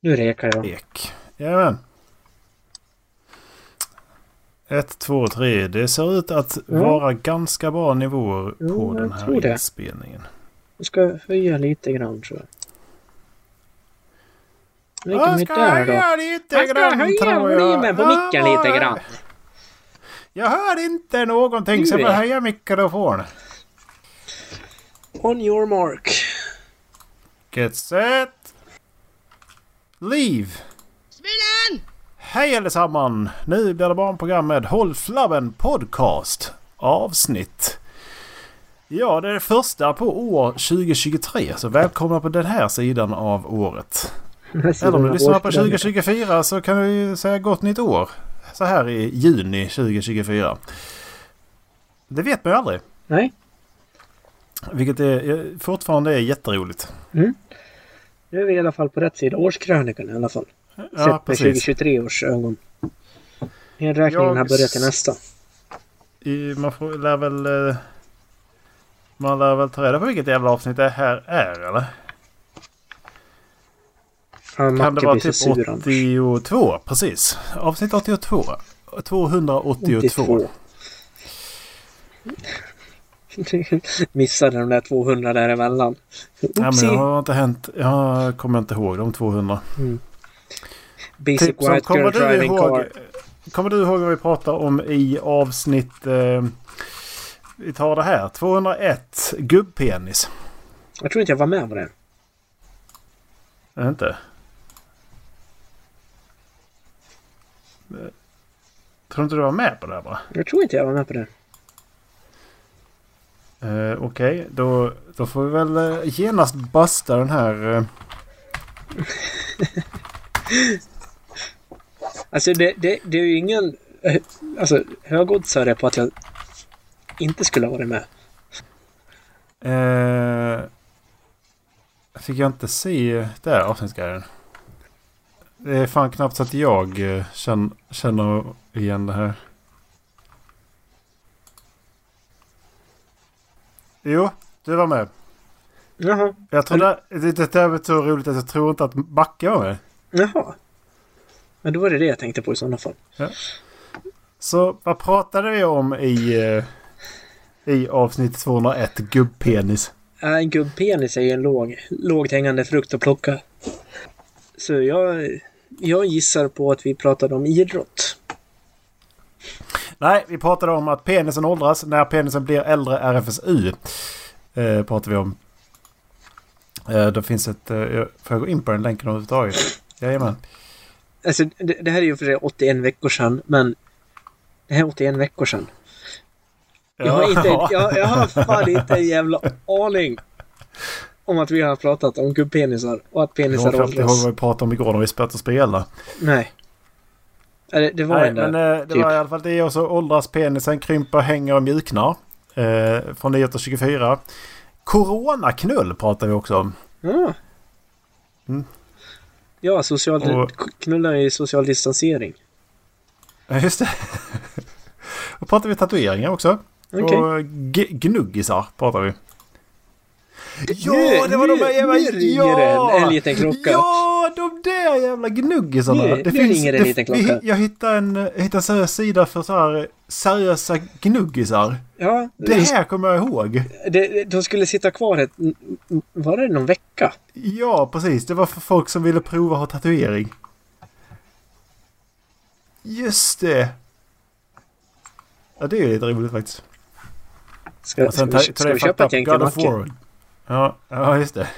Nu rekar jag. Ek. Jajamän. Ett, två, tre. Det ser ut att Ja. vara ganska bra nivåer Jo, på den här inspelningen. Jag ska höja lite grann tror jag. Jag ska där då? höja lite Jag ska grann höja tror jag. volymen på micken Ja, lite grann. Jag hör inte någonting så jag får höja mikrofonen. On your mark. Get set. Leave. Smulan! Hej allesammans! Nu blir det barnprogram med Håll Flabben Podcast. Avsnitt. Ja, det är det första på år 2023. Så välkomna på den här sidan av året. Eller om du lyssnar på 2024 så kan du ju säga gott nytt år. Så här i juni 2024. Det vet man ju aldrig. Nej. Vilket är, fortfarande är jätteroligt. Nu är vi i alla fall på rätt sida årskrönikan i alla fall. Ja, Sett med precis. 2023 års ögon. Nedräkningen Jag har börjat till nästa. I, man får, lär väl... eh, Man lär väl ta reda på vilket jävla avsnitt det här är eller? Ja, Kan det vara typ sur annars. 82? Precis. Avsnitt 82. 282. 82. Missade de där 200 däremellan. Ja, men det har inte hänt. Jag kommer inte ihåg de 200. Basic Typ som, White kommer, Girl du Driving ihåg, Car. kommer du ihåg vad vi pratade om i avsnitt... Eh, vi tar det här. 201. Gubbpenis. Jag tror inte jag var med på det. Är inte? Eh, Tror du inte du var med på det här bara? Jag tror inte jag var med på det. Eh, Okej, då, då får vi väl eh, genast basta den här... Eh, Alltså det, det, det är ju ingen... Alltså högoddsare på att jag inte skulle ha varit med. eh, fick jag inte se där avsnittsguiden? Det är fan knappt så att jag känner, känner igen det här. Jo, du var med. Jaha. Jag tror det, det, där var så roligt att jag tror inte att Backe var med. Jaha. Men då var det det jag tänkte på i sådana fall. Så vad pratade vi om i, eh, i avsnitt 201? Gubbpenis. En gubbpenis är ju en låg, lågt hängande frukt att plocka. Så jag, jag gissar på att vi pratade om idrott. Nej, vi pratade om att penisen åldras. När penisen blir äldre RFSU. Eh, pratar vi om. Eh, då finns ett... Eh, jag- får jag gå in på den länken överhuvudtaget? Jajamän. Alltså det, det här är ju för sig 81 veckor sedan, men det här är 81 veckor sedan. Jag har, inte, jag, jag har fan inte en jävla aning om att vi har pratat om gubbpenisar och att Jag penisar kommer inte ihåg åldras. vad vi pratade om igår när vi spelade spela. Nej. Det, det var Nej, en men eh, det typ. var i alla fall det. Och så åldras penisen, krymper, hänger och mjuknar. Eh, från 9 till 24. Coronaknull pratar vi också om. Ja. Mm. Ja, social, Och- knulla i social distansering. Ja, just det. och pratar vi tatueringar också. Okej. Och gnuggisar pratar vi. Ja, det var de nu- där jävla... nu ringer ja! det en- en liten klocka. Ja, de där jävla gnuggisarna. Nu- nu ringer det en liten klocka. Jag hittade en, jag hittade en seriös sida för så här seriösa gnuggisar. Ja, Det här kommer jag ihåg. det, de skulle sitta kvar ett... Var det någon vecka? Ja, precis. Det var för folk som ville prova att ha tatuering. Just det. Ja, det är ju lite roligt faktiskt. Ska, ska, ska vi det köpa ett gäng till Macke? Ja, ja, just det.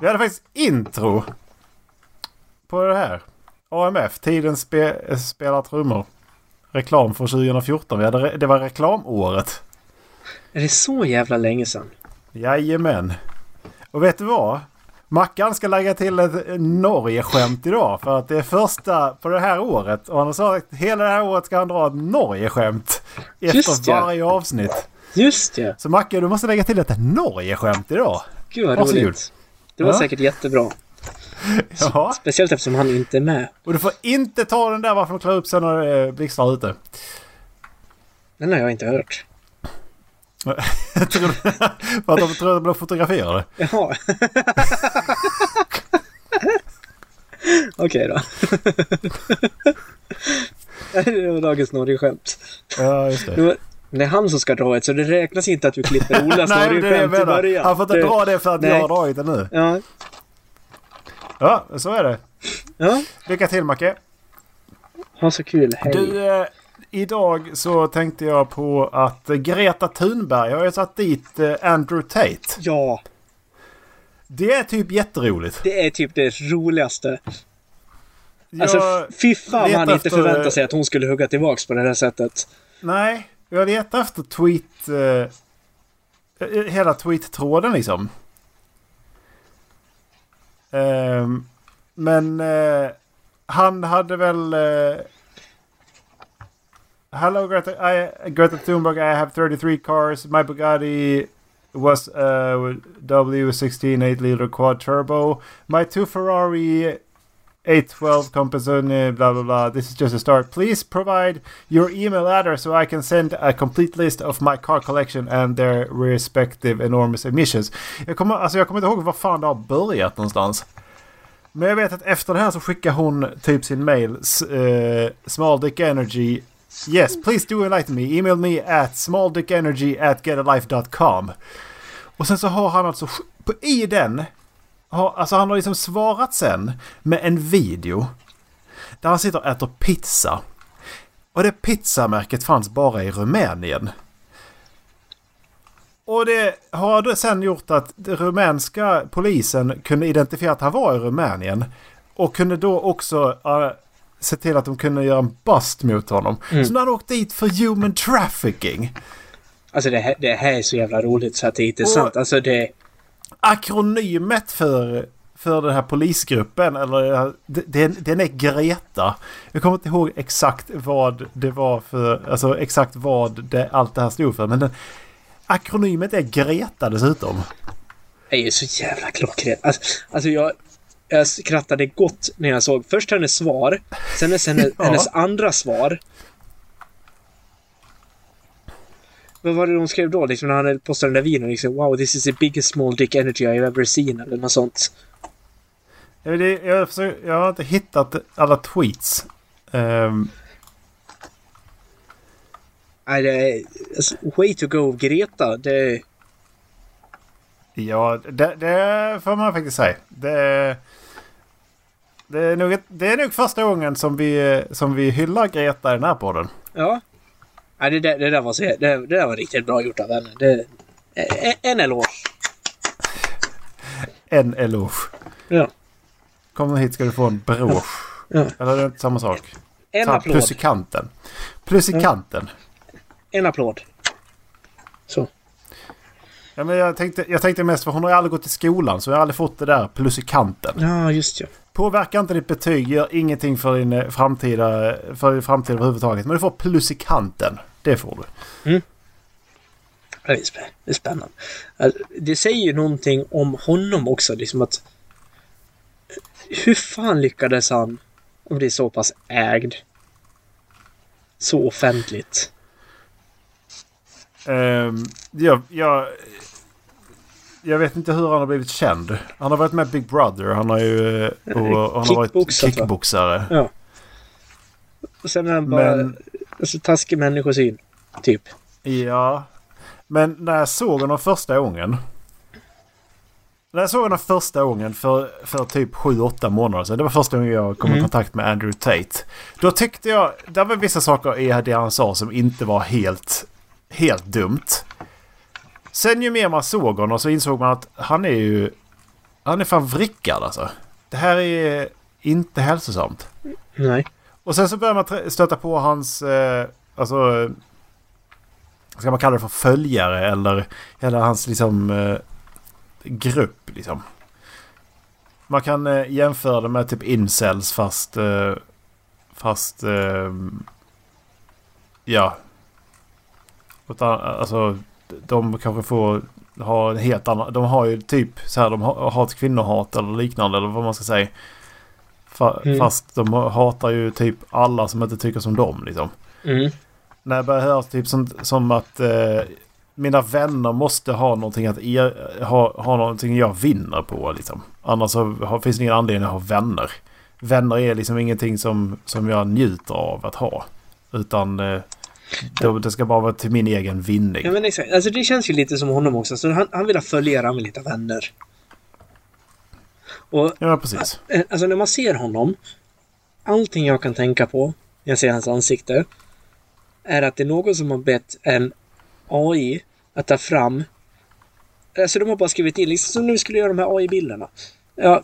Vi hade faktiskt intro. På det här. AMF, tiden spe, spelar trummor. Reklam från 2014. Vi hade, det var reklamåret. Är det så jävla länge sedan? Jajamän. Och vet du vad? Mackan ska lägga till ett Norge-skämt idag. För att det är första på det här året. Och han har sagt att hela det här året ska han dra ett Norge-skämt. Efter varje avsnitt. Just det! Så Macke, du måste lägga till ett Norge-skämt idag. Gud vad Varsågod. roligt. Det var Ja. säkert jättebra. Ja. Speciellt eftersom han inte är med. Och du får inte ta den där varför de klär upp sig när det blixtrar ute. Den har jag inte hört. Tror du- för att de tror att de blir fotograferade. Jaha. okej då. det var dagens Norge-skämt. Ja, just Det, det. var, det är han som ska dra ett, så det räknas inte att du klipper Olas Nej, det är det i menar. början. Han får inte Det- dra det för att Nej. jag har dragit det nu. Ja, Ja, så är det. ja. Lycka till Macke. Ha så kul. Hej. Du, eh, idag så tänkte jag på att Greta Thunberg har ju satt dit eh, Andrew Tate. Ja, Det är typ jätteroligt. det är typ det roligaste. Alltså, Jag, fy fan han inte förväntade sig att hon skulle hugga tillbaks på det här sättet. nej, jag letar efter tweet... Eh, hela tweet-tråden liksom. Eh, men eh, han hade väl... Eh, Hello Greta, I, Greta Thunberg, I have 33 cars. My Bugatti was a W16 8 liter quad turbo. My two Ferrari 812 Compazone, blah blah blah. This is just a start. Please provide your email address so I can send a complete list of my car collection and their respective enormous emissions. Jag kommer, alltså jag kommer inte ihåg var fan det har börjat någonstans. Men jag vet att efter det här så skickar hon typ sin mail. Uh, eh, small dick energy. Yes, please do enlighten me. Email me at smalldickenergy at getalife.com. Och sen så har han alltså i den. Har, alltså han har liksom svarat sen med en video. Där han sitter och äter pizza. Och det pizzamärket fanns bara i Rumänien. Och det har det sen gjort att den rumänska polisen kunde identifiera att han var i Rumänien. Och kunde då också uh, se till att de kunde göra en bust mot honom. Mm. Så nu har han åkt dit för human trafficking. Alltså det här, det här är så jävla roligt så att det inte är Och- sant. Alltså det... Akronymet för, för den här polisgruppen, eller den, den är Greta. Jag kommer inte ihåg exakt vad det var för, alltså exakt vad det, allt det här stod för. Men den, akronymet är Greta dessutom. Det är ju så jävla klockrent. Alltså, alltså jag, jag skrattade gott när jag såg först hennes svar, sen hennes, hennes, Ja. hennes andra svar. Vad var det de skrev då? Liksom när han postade den där videon. Liksom, wow, this is the biggest small dick energy I've ever seen. Eller något sånt. Jag, det- jag, försöker, jag har inte hittat alla tweets. Ehm, Nej, det är... Alltså, way to go, Greta. Det... ja, det, det får man faktiskt säga. Det, det, är nog det är nog första gången som vi, som vi hyllar Greta i den här podden. Ja. Nej, det, där, det där var så... Det, det där var riktigt bra gjort av henne. Det, en, en eloge. En eloge. Ja. Kom hit ska du få en brosch. Ja. Eller det är inte samma sak. En här, applåd. plus i kanten. Plus i Ja. kanten. En applåd. Så. Ja, men jag, tänkte, jag tänkte mest för hon har ju aldrig gått i skolan så jag har aldrig fått det där plus i kanten. Ja, just ja. Påverkar inte ditt betyg, gör ingenting för din eh, framtida, för din framtid överhuvudtaget. Men du får plus i kanten. Det får du. Det är spä- det är spännande. Alltså, Det säger ju någonting om honom också. Liksom att... Hur fan lyckades han bli så pass ägd? Så offentligt. Um, jag, jag, jag vet inte hur han har blivit känd. Han har varit med Big Brother. Han har ju eh, och, och han har varit kickboxare. Ja. Och sen är han bara... Men Alltså taskig människosyn. Typ. Ja. Men när jag såg honom första gången. När jag såg honom första gången för, för typ 7-8 månader sedan. Det var första gången jag kom i Mm. kontakt med Andrew Tate. Då tyckte jag... Det var vissa saker i det han sa som inte var helt, helt dumt. Sen ju mer man såg honom så insåg man att han är ju... Han är fan vrickad alltså. Det här är inte hälsosamt. Nej. Och sen så börjar man stöta på hans... Eh, alltså... Ska man kalla det för följare eller hela hans liksom... Eh, grupp liksom. Man kan eh, jämföra det med typ incels fast... Eh, fast... Eh, ja. Utan, alltså... De kanske får ha en helt annan... De har ju typ så här, de har, har ett kvinnohat eller liknande eller vad man ska säga. Fa, Mm. Fast de hatar ju typ alla som inte tycker som dem liksom. Mm. När jag börjar höra typ som, som att eh, mina vänner måste ha någonting att er, ha, ha någonting jag vinner på liksom. Annars så har, finns det ingen anledning att ha vänner. vänner är liksom ingenting som, som jag njuter av att ha. Utan eh, det, det ska bara vara till min egen vinning. Ja men exakt. Alltså det känns ju lite som honom också. Så han, han vill ha följare, han vill hitta vänner. Och Ja, precis. eh, alltså när man ser honom. Allting jag kan tänka på när jag ser hans ansikte. Är att det är någon som har bett en AI att ta fram. Alltså de har bara skrivit in, liksom som vi skulle göra de här AI-bilderna. Ja,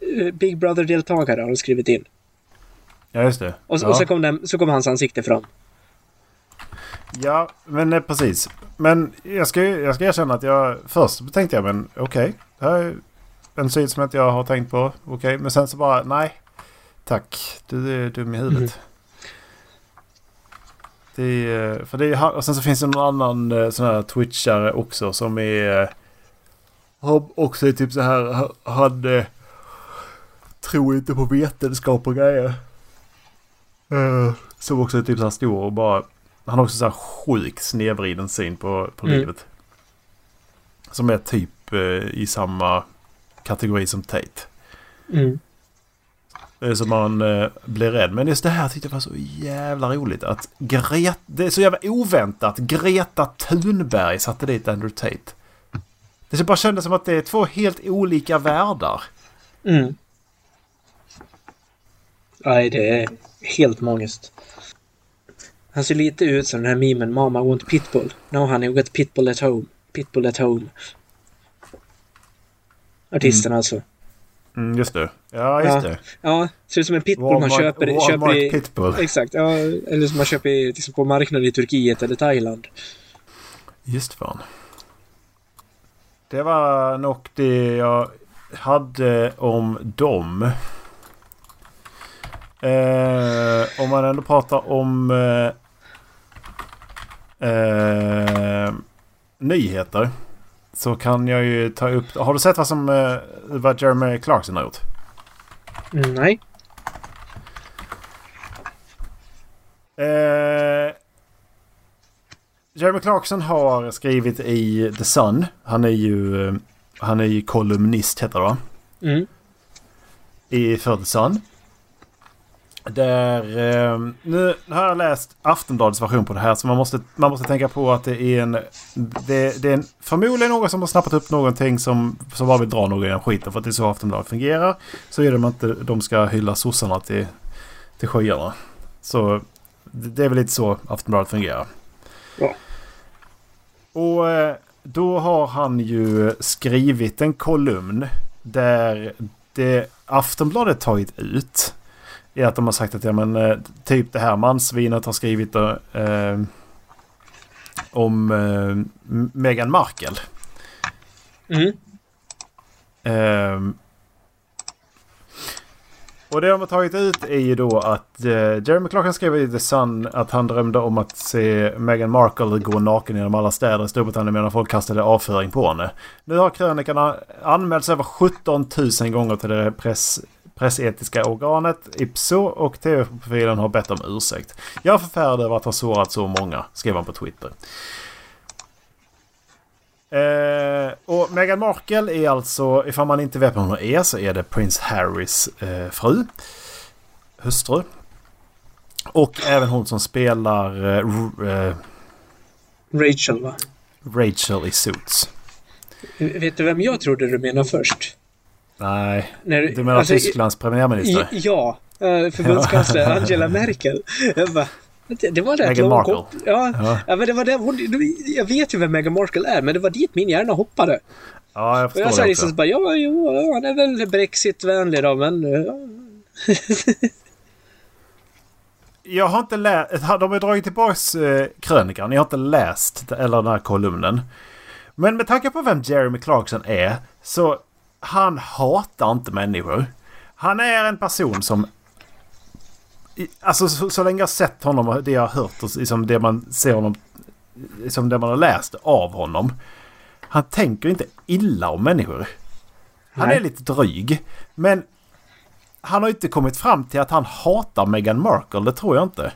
eh, Big Brother-deltagare har de skrivit in. Ja, just det. Och, ja. och så, kom den, så kom hans ansikte fram. Ja, men eh, precis. Men jag ska, jag ska erkänna att jag först tänkte jag men okej. det här är en syn som inte jag har tänkt på. Okej, men sen så bara nej. Tack, du är dum i huvudet. Mhm. Det är, för det är, och sen så finns det någon annan eh, sån här twitchare också som är... eh, Har också är typ så här, ha- hade... Tror inte på vetenskap och grejer. Eh, Som också är typ så här stor och bara... Han har också så här sjuk snedvriden syn på, på Mm. livet. Som är typ eh, i samma kategori som Tate. Mm. Eh, Så man eh, blir rädd. Men just det här tyckte jag var så jävla roligt. Att Greta... Det är så jävla oväntat. Greta Thunberg satte dit Andrew Tate. Det bara kändes som att det är två helt olika världar. Mm. Nej, det är helt magiskt. Han ser lite ut som den här memen Mama want pitbull. No honey, we got pitbull at home. Pitbull at home. Artisten alltså. Mm, just det. Ja, just Ja. det. Ja, ser ut som en pitbull man Walmart- köper, Walmart köper i... Pitbull. Exakt, ja. Eller som man köper i, liksom på marknaden i Turkiet eller Thailand. Just fan. Det var nog det jag hade om dem. Eh, om man ändå pratar om eh, eh, nyheter. Så kan jag ju ta upp... Har du sett vad som eh, vad Jeremy Clarkson har gjort? Nej. Eh, Jeremy Clarkson har skrivit i The Sun. Han är ju, eh, han är ju kolumnist heter det va? Mm. I för The Sun. Där, eh, nu har jag läst Aftonbladets version på det här så man måste, man måste tänka på att det är en... Det, det är en, förmodligen någon som har snappat upp någonting som, som bara vill dra någon genom skiten för att det är så Aftonbladet fungerar. Så är det inte de ska hylla sossarna till, till skyarna. Så det det är väl lite så Aftonbladet fungerar. Ja. Och eh, då har han ju skrivit en kolumn där det Aftonbladet tagit ut är att de har sagt att ja, men, eh, typ det här mansvinet har skrivit eh, om eh, Meghan Markle. Mm. Ehm, och det de har tagit ut är ju då att eh, Jeremy Clarkson skrev i The Sun att han drömde om att se Meghan Markle gå naken genom alla städer i Storbritannien medan folk kastade avföring på henne. Nu har krönikan anmälts över 17 000 gånger till det press, pressetiska organet Ipso och tv-profilen har bett om ursäkt. Jag är förfärad över att ha sårat så många, skrev han på Twitter. Eh, och Meghan Markle är alltså, ifall man inte vet vem hon är, så är det Prince Harrys eh, fru. Hustru. Och även hon som spelar eh, eh, Rachel, va? Rachel i Suits. Vet du vem jag trodde du menade först? Nej, När, du menar alltså, Tysklands premiärminister? Ja, eh, förbundskansler Angela Merkel. Bara, det, var rätt Meghan Markle. Ja, Ja. ja, men det var det, hon, jag vet ju vem Meghan Markle är, men det var dit min hjärna hoppade. Ja, jag Och förstår jag sa det liksom bara, ja, jo, han är väl Brexit-vänlig då, men... Ja. Jag har inte läst... De har dragit tillbaks eh, krönikan. Jag har inte läst eller den här kolumnen. Men med tanke på vem Jeremy Clarkson är så han hatar inte människor. Han är en person som... Alltså så, så länge jag sett honom och det jag har hört och liksom det man ser honom... Som det man har läst av honom. Han tänker inte illa om människor. Han Nej. är lite dryg. Men han har inte kommit fram till att han hatar Meghan Markle. Det tror jag inte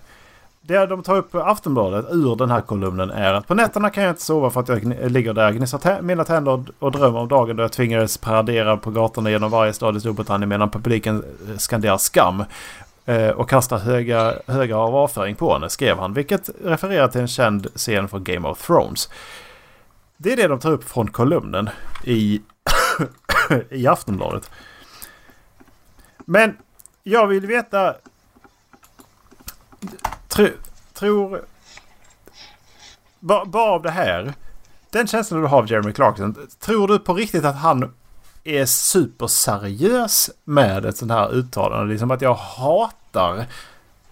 det de tar upp på Aftonbladet ur den här kolumnen är att på nätterna kan jag inte sova för att jag ligger där gnisslar mina tänder och drömmer om dagen då jag tvingades paradera på gatorna genom varje stad i Storbritannien medan publiken eh, skanderar skam eh, och kastar höga, höga av avföring på henne, skrev han. Vilket refererar till en känd scen från Game of Thrones. Det är det de tar upp från kolumnen i, i Aftonbladet. Men jag vill veta... Tro, tror... Bara, bara av det här. Den känslan du har av Jeremy Clarkson. Tror du på riktigt att han är superseriös med ett sånt här uttalande? Liksom att jag hatar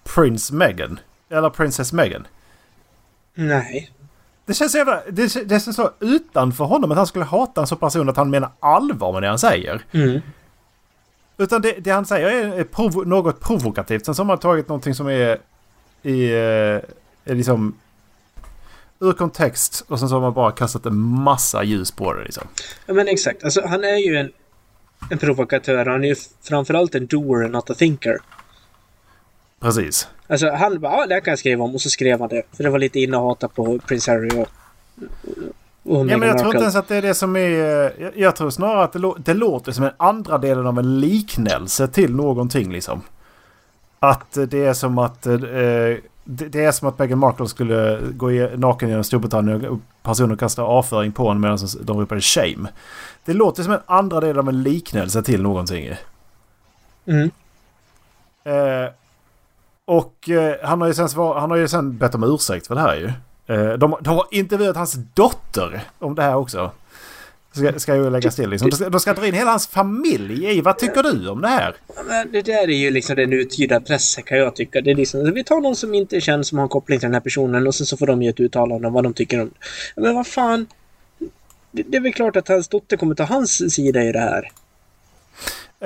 Prince Meghan. Eller Princess Meghan. Nej. Det känns så jävla... Det, det känns så utanför honom att han skulle hata en sån person att han menar allvar med det han säger. Mm. Utan det, det, han säger är provo något provokativt. Sen så har man tagit någonting som är i... Är liksom... Ur kontext och sen så har man bara kastat en massa ljus på det liksom. Ja men exakt. Alltså han är ju en, en provokatör. Han är ju framförallt en doer, not a thinker. Precis. Alltså han bara, ja det kan jag skriva om och så skrev han det. För det var lite och hata på Prince Harry och... och ja men jag tror inte ens att det är det som är... Jag, jag tror snarare att det, det låter som en andra delen av en liknelse till någonting liksom. Att det är som att... Eh, det är som att Meghan Markle skulle gå naken genom Storbritannien och personer kastar avföring på honom medan de ropade shame. Det låter som en andra del av en liknelse till någonting. Mm. Eh, och eh, han, har ju sen, han har ju sen bett om ursäkt för det här ju. Eh, de, de har intervjuat hans dotter om det här också. Ska, ska ju läggas till liksom. De ska, de ska dra in hela hans familj i. Vad tycker du om det här? Men det där är ju liksom den uttydda pressen kan jag tycka. Det är liksom, vi tar någon som inte känns som har en koppling till den här personen och sen så får de ge ett uttalande om vad de tycker om Men vad fan. Det, det är väl klart att hans dotter kommer ta hans sida i det här.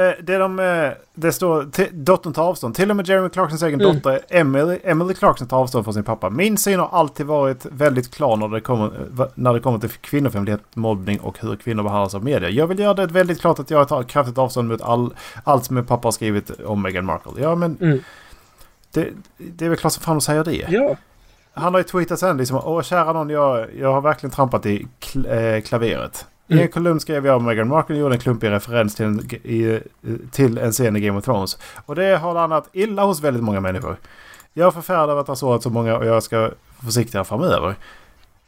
Eh, det, de, eh, det står dottern tar avstånd. Till och med Jeremy Clarksons egen mm. dotter Emily, Emily Clarkson tar avstånd från sin pappa. Min syn har alltid varit väldigt klar när det kommer, när det kommer till kvinnofämlighet, mobbning och hur kvinnor behandlas av media. Jag vill göra det väldigt klart att jag tar kraftigt avstånd mot all, allt som min pappa har skrivit om Meghan Markle. Ja men mm. det, det är väl klart som fan att säga det. Ja. Han har ju tweetat sen liksom, åh kära någon, jag, jag har verkligen trampat i kl äh, klaveret. I en kolumn skrev jag om Meghan Markle gjorde en klumpig referens till en, i, till en scen i Game of Thrones. Och det har landat illa hos väldigt många människor. Jag är förfärad över att ha sårat så många och jag ska vara försiktigare framöver.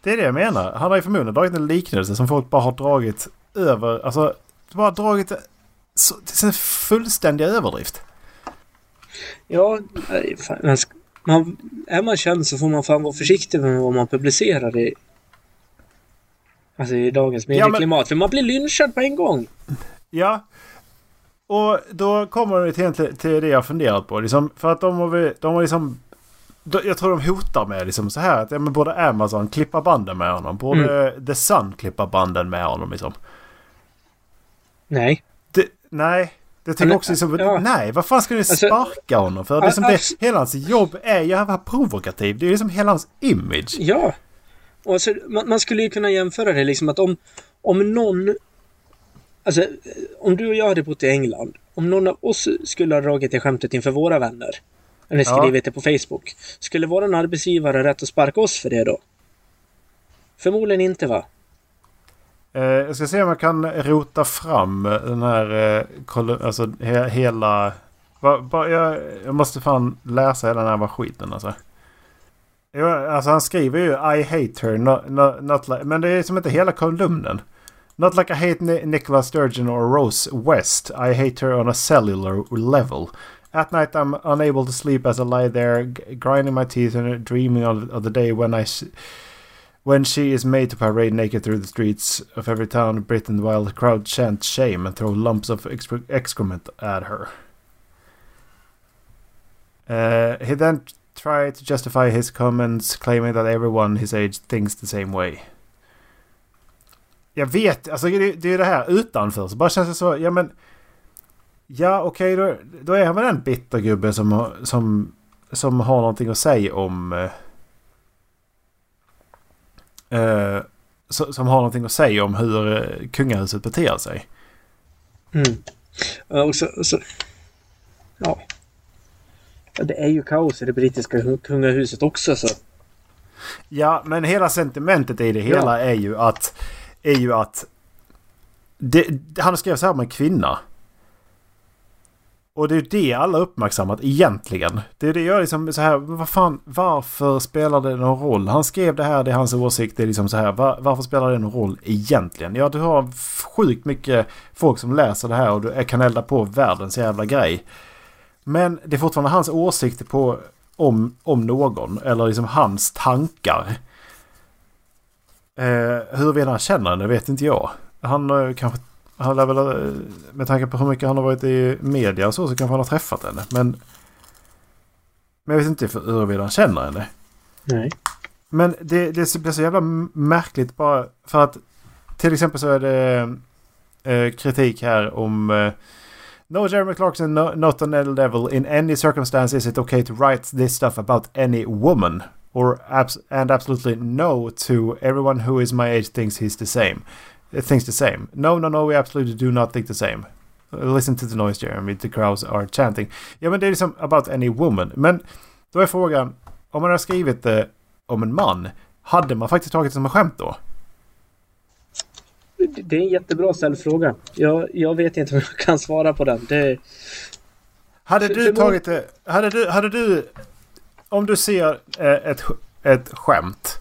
Det är det jag menar. Han har ju förmodligen dragit en liknelse som folk bara har dragit över. Alltså, bara dragit så, till en fullständig överdrift. Ja, fan, man, är man känd så får man fan vara försiktig med vad man publicerar i, Alltså i dagens medieklimat. Ja. För man blir lynchad på en gång. Ja. Och då kommer det till, till det jag funderat på. Liksom, för att de har, de har liksom... Jag tror de hotar med liksom så här att ja, men borde Amazon klippa banden med honom. Borde mm. The Sun klippa banden med honom liksom. Nej. Det, nej. Det tänker också liksom, ja. nej vad fan ska ni alltså, sparka honom för? Det som det, hela hans jobb är ju att vara provokativ. Det är liksom hela hans image. Ja. Alltså, man, man, skulle ju kunna jämföra det liksom att om, om någon... Alltså, om du och jag hade bott i England. Om någon av oss skulle ha dragit det skämtet inför våra vänner. Eller skrivit ja. det på Facebook. Skulle vår arbetsgivare rätt att sparka oss för det då? Förmodligen inte va? Eh, jag ska se om jag kan rota fram den här... Eh, alltså he, hela... Va, va, jag, jag måste fan läsa hela den här skiten alltså. Jo, alltså han skriver ju I hate her, not, not, not like, men det är som inte hela kolumnen. Not like I hate Nicola Sturgeon or Rose West. I hate her on a cellular level. At night I'm unable to sleep as I lie there grinding my teeth and dreaming of, of the day when I... When she is made to parade naked through the streets of every town in Britain while the crowd chant shame and throw lumps of excrement at her. Uh, he then try to justify his comments claiming that everyone his age thinks the same way. Jag vet, alltså det, det är det här utanför så bara känns det så, ja men... Ja okej okay, då, då är han väl en bittergubbe som, som, som har någonting att säga om... Uh, som har någonting att säga om hur eh, kungahuset beter sig. Mm. Och så, så, ja. Det är ju kaos i det brittiska kungahuset också så. Ja, men hela sentimentet i det hela ja. är ju att... Är ju att... Det, han skrev så här med en kvinna. Och det är det alla uppmärksammat egentligen. Det är det jag liksom så här, vad fan, varför spelar det någon roll? Han skrev det här, det är hans åsikt, det är liksom så här, var, varför spelar det någon roll egentligen? Ja, du har sjukt mycket folk som läser det här och du kan elda på världens jävla grej. Men det är fortfarande hans åsikt på, om, om någon, eller liksom hans tankar. Eh, huruvida han känner henne vet inte jag. Han har kanske han lär väl, eh, med tanke på hur mycket han har varit i media och så, så kanske han har träffat henne. Men, men jag vet inte huruvida han känner henne. Nej. Men det, det blir så jävla märkligt bara för att till exempel så är det eh, kritik här om eh, No Jeremy Clarkson, no, not an L level. In any circumstance is it okay to write this stuff about any woman? Or abs and absolutely no to everyone who is my age thinks he's the same. thinks the same. No, no, no, we absolutely do not think the same. Listen to the noise Jeremy, the crowds are chanting. Ja, men det är liksom about any woman. Men då är frågan, om man har skrivit det om en man, hade man faktiskt tagit det som ett skämt då? Det är en jättebra ställd fråga. Jag, jag vet inte om jag kan svara på den. Det... Hade du det tagit det... Hade du, hade du... Om du ser ett, ett skämt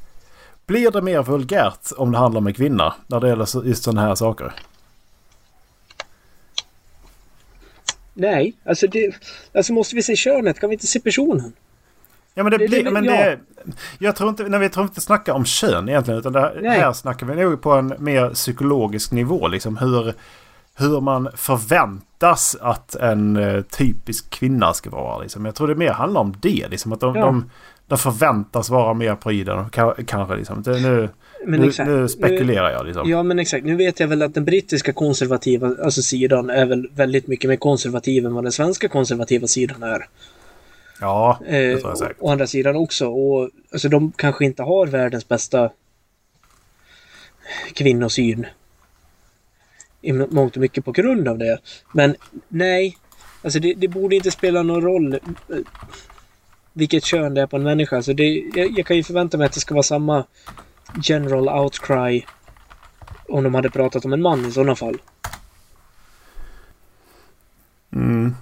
blir det mer vulgärt om det handlar om en kvinna när det gäller just sådana här saker? Nej, alltså, det, alltså måste vi se könet kan vi inte se personen? Ja men det, det blir... Det, men ja. det, jag tror inte... När vi tror inte snacka om kön egentligen. Utan det, här snackar vi nog på en mer psykologisk nivå. Liksom hur, hur man förväntas att en uh, typisk kvinna ska vara. Liksom. Jag tror det mer handlar om det. Liksom, att de, ja. de, de förväntas vara mer pryda. Kanske liksom. Det, nu, nu, nu, spekulerar jag liksom. Ja men exakt. Nu vet jag väl att den brittiska konservativa alltså sidan är väl väldigt mycket mer konservativ än vad den svenska konservativa sidan är. Ja, det tror jag säkert. Eh, å andra sidan också. Och, alltså de kanske inte har världens bästa kvinnosyn. I mångt och mycket på grund av det. Men nej, alltså det, det borde inte spela någon roll vilket kön det är på en människa. Så det, jag, jag, kan ju förvänta mig att det ska vara samma general outcry om de hade pratat om en man i sådana fall. Mm.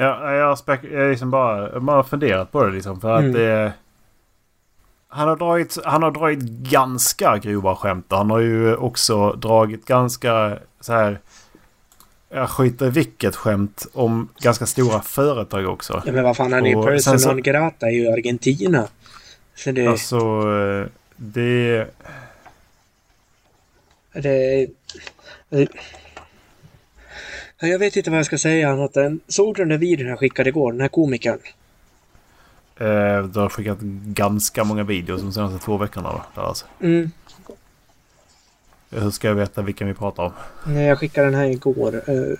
Ja, jag, spek jag liksom bara, bara funderat på det liksom. För att mm. det... Han har, dragit, han har dragit ganska grova skämt. Han har ju också dragit ganska så här jag skiter i vilket skämt om ganska stora företag också. Ja, men vad fan, han är ju person så, non grata i Argentina. Så det... Alltså, det... Det... Jag vet inte vad jag ska säga annat än... Såg du den där videon jag skickade igår? Den här komikern? Eh, du har skickat ganska många videos de senaste två veckorna då? Alltså. Mm. Hur ska jag veta vilken vi pratar om? Nej, jag skickade den här igår. Uh...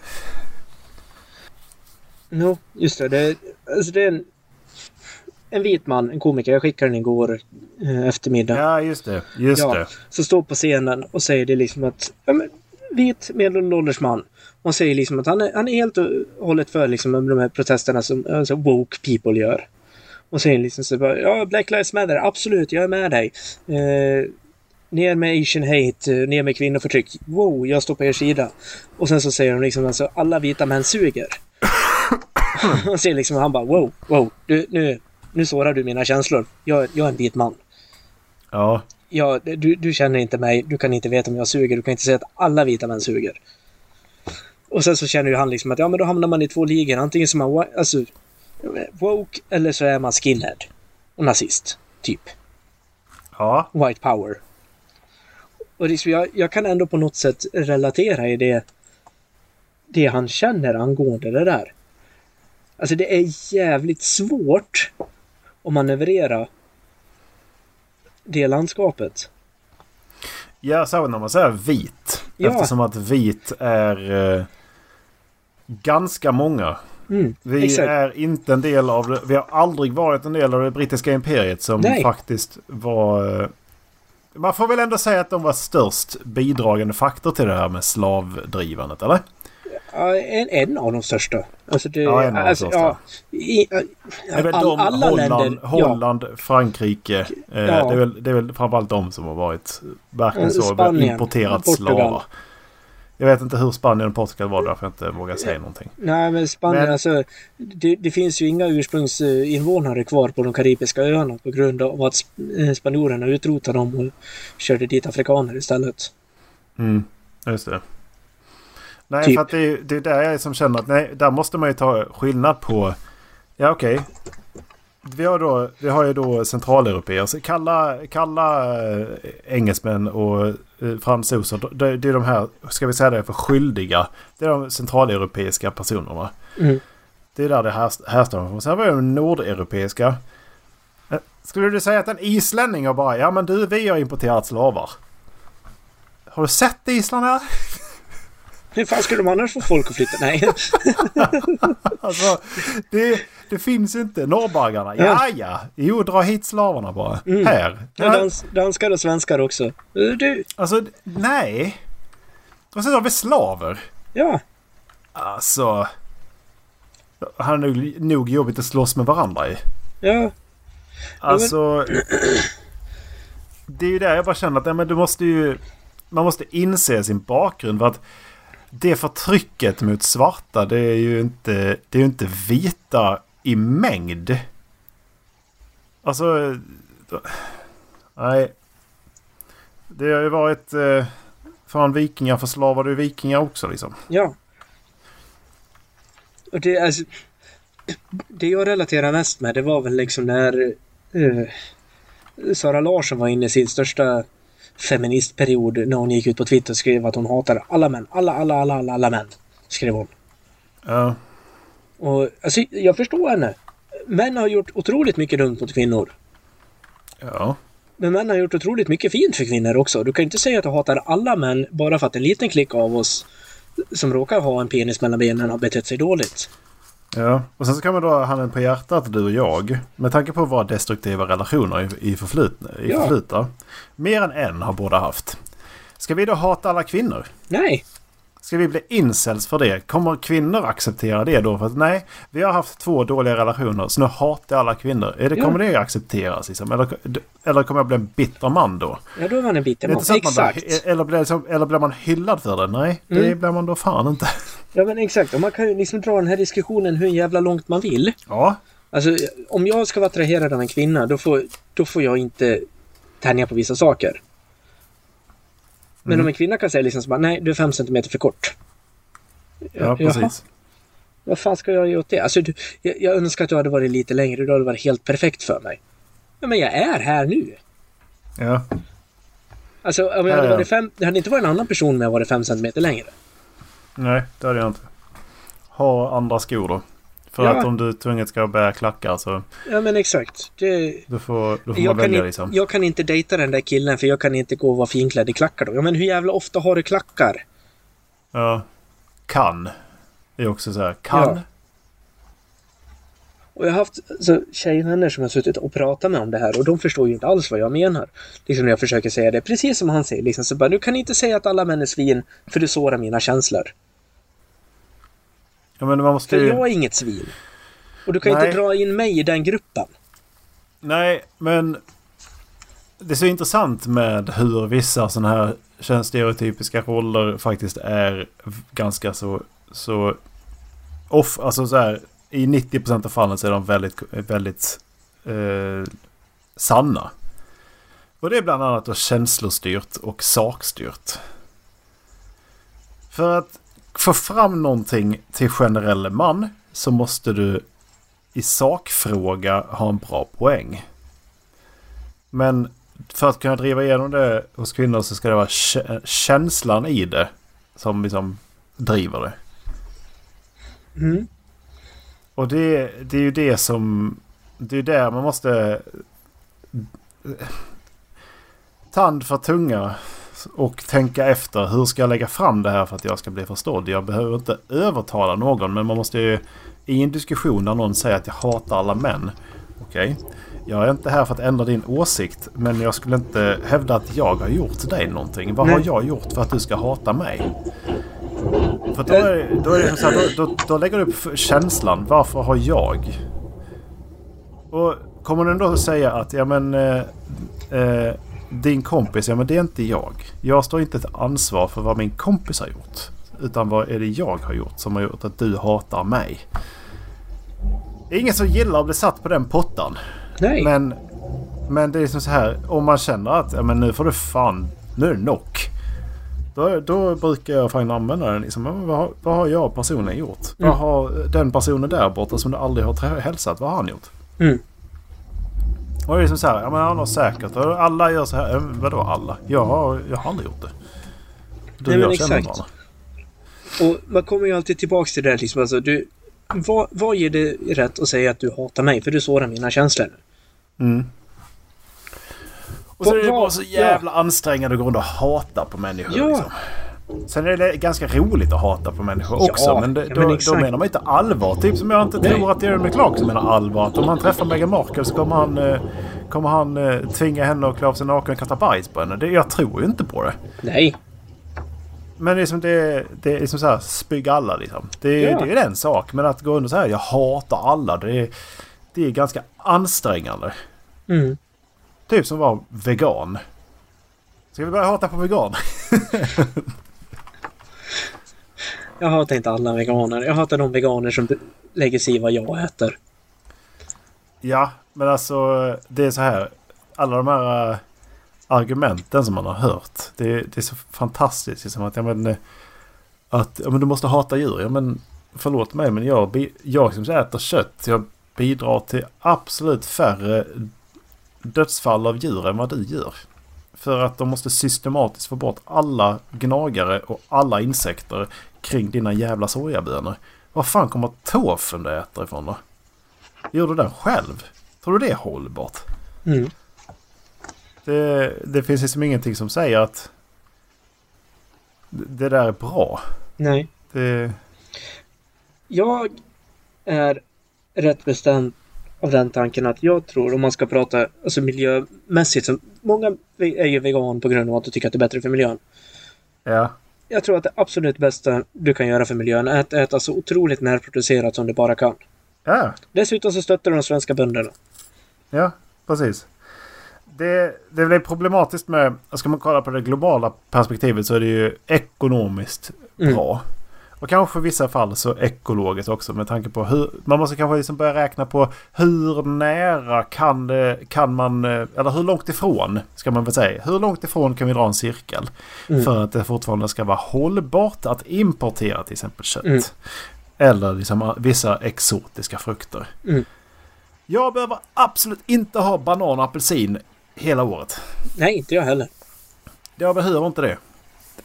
No, just det. Det, alltså det är en, en vit man, en komiker. Jag skickade den igår uh, eftermiddag. Ja, just det. Just ja, det. Så står på scenen och säger det liksom att... Ja, men, vit medelålders man. Och säger liksom att han är, han är helt och hållet för liksom de här protesterna som alltså, woke people gör. Och säger liksom så bara, ja, Black Lives Matter, absolut, jag är med dig. Eh, ner med Asian hate, eh, ner med kvinnoförtryck. Wow, jag står på er sida. Och sen så säger de liksom alltså alla vita män suger. och ser liksom han bara wow, wow, du, nu, nu sårar du mina känslor. Jag, jag är en vit man. Ja. Ja, du, du känner inte mig, du kan inte veta om jag suger, du kan inte säga att alla vita män suger. Och sen så känner ju han liksom att ja men då hamnar man i två ligor. Antingen som man alltså woke eller så är man skinhead. Och nazist. Typ. Ja. White power. Och liksom jag, jag kan ändå på något sätt relatera i det, det han känner angående det där. Alltså det är jävligt svårt att manövrera det landskapet. Ja, så när man säger vit. Ja. Eftersom att vit är eh, ganska många. Mm, vi exakt. är inte en del av det. Vi har aldrig varit en del av det brittiska imperiet som Nej. faktiskt var eh, man får väl ändå säga att de var störst bidragande faktor till det här med slavdrivandet, eller? Ja, en, en av de största. Alltså det, Ja, en av de alltså, största. Ja, i, all, de, alla Holland, länder. Holland Frankrike. Eh, Det, är väl, det är väl framförallt de som har varit verkligen så Spanien, importerat Portugal. slavar. Jag vet inte hur Spanien och Portugal var därför jag inte vågar säga någonting. Nej, men Spanien, Men- alltså. Det, det finns ju inga ursprungsinvånare kvar på de karibiska öarna på grund av att eh, spanjorerna utrotade dem och körde dit afrikaner istället. Mm, just det. Nej, Typ. för att det är, det är där jag som känner att nej, där måste man ju ta skillnad på... Ja, okej. Vi har, då, vi har ju då centraleuropeer. Så kalla, kalla eh, engelsmän och eh, fransoser. Det, det är de här, ska vi säga det för skyldiga. Det är de centraleuropeiska personerna. Mm. Det är där det härst- härstammar från. Sen har vi de nordeuropeiska. Eh, Skulle du säga att en islänning har bara ja men du vi har importerat slavar. Har du sett Island här? Hur fan skulle de annars få folk att flytta? Nej. Alltså, det, det finns inte. Norrbaggarna. Ja, Ja. ja. Jo, dra hit slavarna bara. Mm. Här. Ja, Ja, dans, danskar och svenskar också. Eh, Du, alltså, nej. Och sen har vi slaver. ja. Alltså. Han är nog, nog jobbigt att slåss med varandra i. Ja. Alltså. Det är ju där jag bara känner att ja, men du måste ju... Man måste inse sin bakgrund. För att det förtrycket mot svarta det är ju inte, det är inte vita i mängd. Alltså... Nej. Det har ju varit... Eh, fan vikingar förslavade ju vikingar också liksom. Ja. Och det, alltså, det jag relaterar mest med det var väl liksom när eh, Sara Larsson var inne i sin största feministperiod när hon gick ut på Twitter och skrev att hon hatar alla män. Alla, alla, alla, alla, alla män. Skrev hon. Ja. Och alltså, jag förstår henne. Män har gjort otroligt mycket dumt mot kvinnor. Ja. Men män har gjort otroligt mycket fint för kvinnor också. Du kan inte säga att du hatar alla män bara för att en liten klick av oss som råkar ha en penis mellan benen har betett sig dåligt. Ja, och sen så kan man då ha handen på hjärtat, du och jag. Med tanke på våra destruktiva relationer i, i, förflutna, i Ja. förflutna. Mer än en har båda haft. Ska vi då hata alla kvinnor? Nej, Ska vi bli incels för det? Kommer kvinnor acceptera det då? För att nej, vi har haft två dåliga relationer så nu hatar alla kvinnor. Är det, Ja. Kommer det accepteras liksom? Eller, eller kommer jag bli en bitter man då? ja då är man en Det bitter man. Exakt. eller, blir, det som- eller blir man hyllad för det? Nej, det Mm. blir man då fan inte. Ja men exakt. Och man kan ju liksom dra den här diskussionen hur jävla långt man vill. Ja, Alltså om jag ska vara attraherad av en kvinna då får, då får jag inte tänja på vissa saker. Men Mm. om en kvinna kan säga liksom så bara, nej du är fem centimeter för kort. ja Jaha. precis. Vad fan ska jag göra åt det? Alltså, du, jag, jag önskar att du hade varit lite längre. Du hade varit helt perfekt för mig. Men jag är här nu. Ja. Alltså, om jag Ja, hade ja. varit fem... Det hade inte varit en annan person om jag varit fem centimeter längre. Nej, det hade jag inte. Ha andra skor då. För Ja. att om du tvunget ska bära klackar så Ja, men exakt. Det, du får, då får jag, kan välja inte, liksom. jag kan inte dejta den där killen för jag kan inte gå och vara finklädd i klackar då. Ja, men hur jävla ofta har du klackar? Ja. Kan. Det är också så här. Kan. Ja. Och jag har haft så, tjejvänner som har suttit och pratat med om det här och de förstår ju inte alls vad jag menar. Liksom när jag försöker säga det. Precis som han säger. Liksom, så bara, du kan inte säga att alla män är svin för du sårar mina känslor. Ja, men man måste För ju... jag är inget svin. Och du kan Nej. inte dra in mig i den gruppen. Nej, men det är så intressant med hur vissa sådana här könsstereotypiska roller faktiskt är ganska så, så off. Alltså så här, i 90% av fallen så är de väldigt, väldigt eh, sanna. Och det är bland annat då känslostyrt och sakstyrt. För att få fram någonting till generell man så måste du i sakfråga ha en bra poäng. Men för att kunna driva igenom det hos kvinnor så ska det vara kä- känslan i det som liksom driver det. Mm. Och det, det är ju det som... Det är där man måste... Tand för tunga. Och tänka efter. Hur ska jag lägga fram det här för att jag ska bli förstådd? Jag behöver inte övertala någon. Men man måste ju... I en diskussion när någon säger att jag hatar alla män. Okej. Jag är inte här för att ändra din åsikt. Men jag skulle inte hävda att jag har gjort dig någonting. Vad har Nej. jag gjort för att du ska hata mig? För då, är, då, är här, då, då, då lägger du upp känslan. Varför har jag? Och kommer den då säga att ja men eh, eh, din kompis, ja men det är inte jag. Jag står inte ett ansvar för vad min kompis har gjort. Utan vad är det jag har gjort som har gjort att du hatar mig? Det är ingen som gillar att bli satt på den pottan. Nej. Men, men det är liksom så här. Om man känner att ja, men nu får du fan... Nu är det knock. Då, då brukar jag fan använda den. Liksom, vad, vad har jag personligen gjort? Mm. Vad har den personen där borta som du aldrig har hälsat? Vad har han gjort? Mm. Och det är liksom så här. Ja men han har säkert. Alla gör så här. Vadå alla? Jag har, jag har aldrig gjort det. Du Nej, men exakt. Och man kommer ju alltid tillbaks till det där liksom. Alltså, du, vad, vad ger det rätt att säga att du hatar mig? För du sårar mina känslor. Mm. Och så är det bara så jävla ansträngande att gå runt och hata på människor. Ja. Liksom. Sen är det ganska roligt att hata på människor Ja, också. Men, det, ja, då, men då exakt. menar man inte allvar. Typ som jag inte tror att Jeremy Clarkson menar allvar. Att om han träffar Meghan Markle så kommer han, eh, kommer han eh, tvinga henne att klä av sig naken och kasta bajs på henne. Det, jag tror ju inte på det. Nej. Men det är som, det, det är som så här spygg alla liksom. Det, Ja. det är en sak. Men att gå under så här, jag hatar alla. Det är, det är ganska ansträngande. Mm. Typ som var vegan. Ska vi börja hata på vegan? Jag hatar inte alla veganer. Jag hatar de veganer som lägger sig i vad jag äter. Ja, men alltså det är så här. Alla de här eh, argumenten som man har hört. Det, det är så fantastiskt. Liksom att, ja, men, eh, att ja, men du måste hata djur. Ja, men, förlåt mig men jag, jag som äter kött. Jag bidrar till absolut färre dödsfall av djur än vad du gör. För att de måste systematiskt få bort alla gnagare och alla insekter kring dina jävla sojabönor. Var fan kommer tofun du äter ifrån då? Gör du den själv? Tror du det är hållbart? Mm. Det, det finns liksom ingenting som säger att det där är bra. Nej. Det, Jag är rätt bestämd av den tanken att jag tror, om man ska prata alltså miljömässigt, så många är ju vegan på grund av att de tycker att det är bättre för miljön. ja. Jag tror att det absolut bästa du kan göra för miljön är att äta så otroligt närproducerat som du bara kan. Ja, Dessutom så stöttar du de svenska bönderna. ja precis. Det, det blir problematiskt med, ska man kolla på det globala perspektivet så är det ju ekonomiskt Mm. Och kanske i vissa fall så ekologiskt också med tanke på hur... Man måste kanske liksom börja räkna på hur nära kan, det, kan man... eh, Eller hur långt ifrån ska man väl säga. Hur långt ifrån kan vi dra en cirkel? Mm. För att det fortfarande ska vara hållbart att importera till exempel kött. Mm. Eller liksom vissa exotiska frukter. Mm. Jag behöver absolut inte ha banan och apelsin hela året. Nej, inte jag heller. Jag behöver inte det.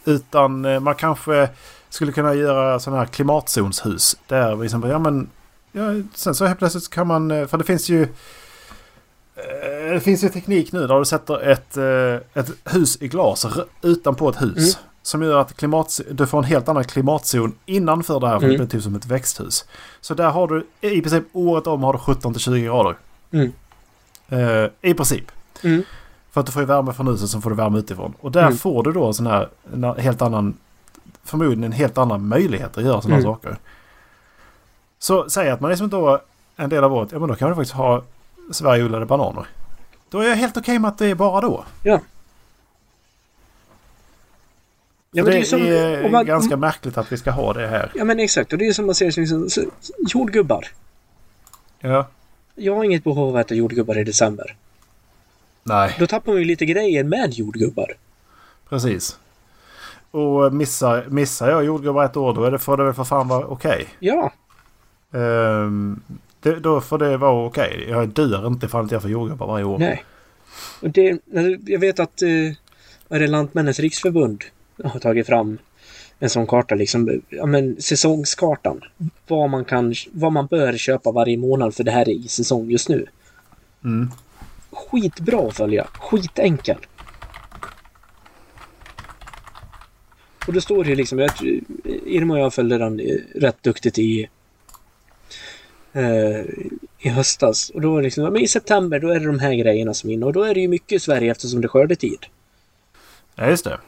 Utan eh, man kanske skulle kunna göra sådana här klimatzonshus. Där vi liksom, ja men... Ja, sen så helt plötsligt kan man... eh, För det finns ju... eh, Det finns ju teknik nu där du sätter ett, eh, ett hus i glas utanpå ett hus. Mm. Som gör att klimat, du får en helt annan klimatzon innanför det här. För Mm. det blir typ som ett växthus. Så där har du i princip året om har du 17-20 grader. Mm. I princip. Mm. För att du får ju värme från huset så får du värme utifrån. Och där Mm. får du då en sån här en helt annan... Förmodligen en helt annan möjlighet att göra sådana Mm. saker. Så säg att man liksom då en del av året, ja men då kan du faktiskt ha Sverigeodlade bananer. Då är jag helt okej med att det är bara då. Ja. Ja, det, det är som... är man, ganska märkligt att vi ska ha det här. Ja, men exakt. Och det är som man ser som liksom, jordgubbar. Ja. Jag har inget behov av att äta jordgubbar i december. Nej, Då tappar man ju lite grejer med jordgubbar. precis. Och missar, missar jag jordgubbar ett år då är det, får det väl för fan vara okej. Ja, Ehm, det, då får det vara okej. Jag dör inte ifall jag får jordgubbar varje år. nej. Och det, jag vet att eh, vad är det Lantmännens riksförbund har tagit fram en sån karta, liksom, ja men säsongskartan. Vad man kan, vad man bör köpa varje månad för det här är i säsong just nu. Mm. Skitbra att följa, skitenkel. Och då står det liksom, jag, Irma och jag följde den eh, rätt duktigt i eh, i höstas. Och då var det liksom, men i september då är det de här grejerna som är inne. Och då är det ju mycket i Sverige eftersom det är skördetid. Ja, just det.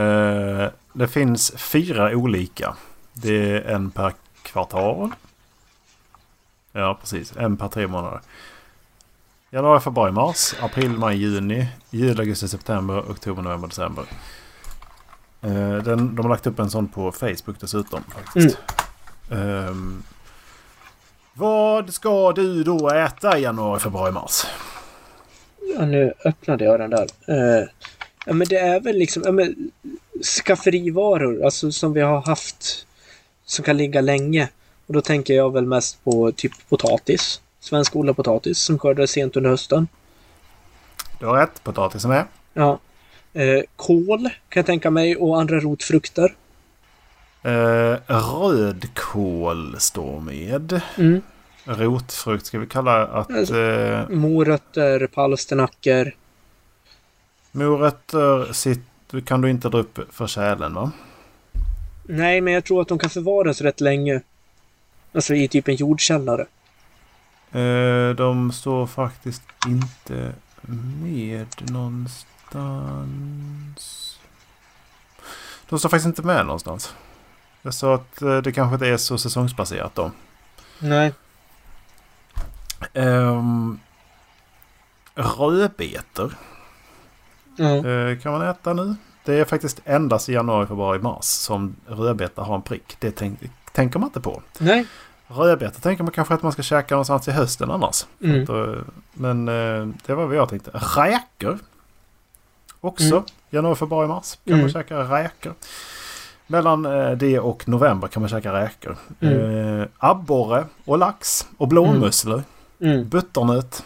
Eh, Det finns fyra olika. Det är en per kvartal. Ja, precis. En per tre månader. Januari, februari, mars, april, maj, juni, juli, augusti, september, oktober, november, december. Eh, den, de har lagt upp en sån på Facebook dessutom faktiskt. Mm. vad ska du då äta i januari, februari, mars? Ja, nu öppnade jag den där. Uh, ja, men det är väl liksom ja, men, skafferivaror, alltså som vi har haft som kan ligga länge. Och då tänker jag väl mest på typ potatis. Svenskodlad potatis som skördades sent under hösten. Du har rätt, potatisen med. Ja. Eh, kål kan jag tänka mig och andra rotfrukter. Eh, rödkål står med. Mm. Rotfrukt ska vi kalla att... Alltså, eh, morötter, palsternackor. Morötter sitt, kan du inte dra upp för kärlen va? Nej, men jag tror att de kan förvaras rätt länge. Alltså i typ en jordkällare. Eh, de står faktiskt inte med någonstans. De står faktiskt inte med någonstans. Jag sa att eh, det kanske inte är så säsongsbaserat då. Nej. Um, rödbetor. Ja. Uh, kan man äta nu? Det är faktiskt endast i januari, februari, mars som rödbetor har en prick. Det tänk, tänker man inte på. Nej. Rödbetor tänker man kanske att man ska käka någonstans i hösten annars. Mm. Att, men uh, det var vad jag tänkte. Räkor. Också. Mm. Januari, februari, mars kan Mm. man käka räkor. Mellan eh, det och november kan man käka räkor. Mm. Eh, abborre och lax och blåmusslor. Mm. Butternöt.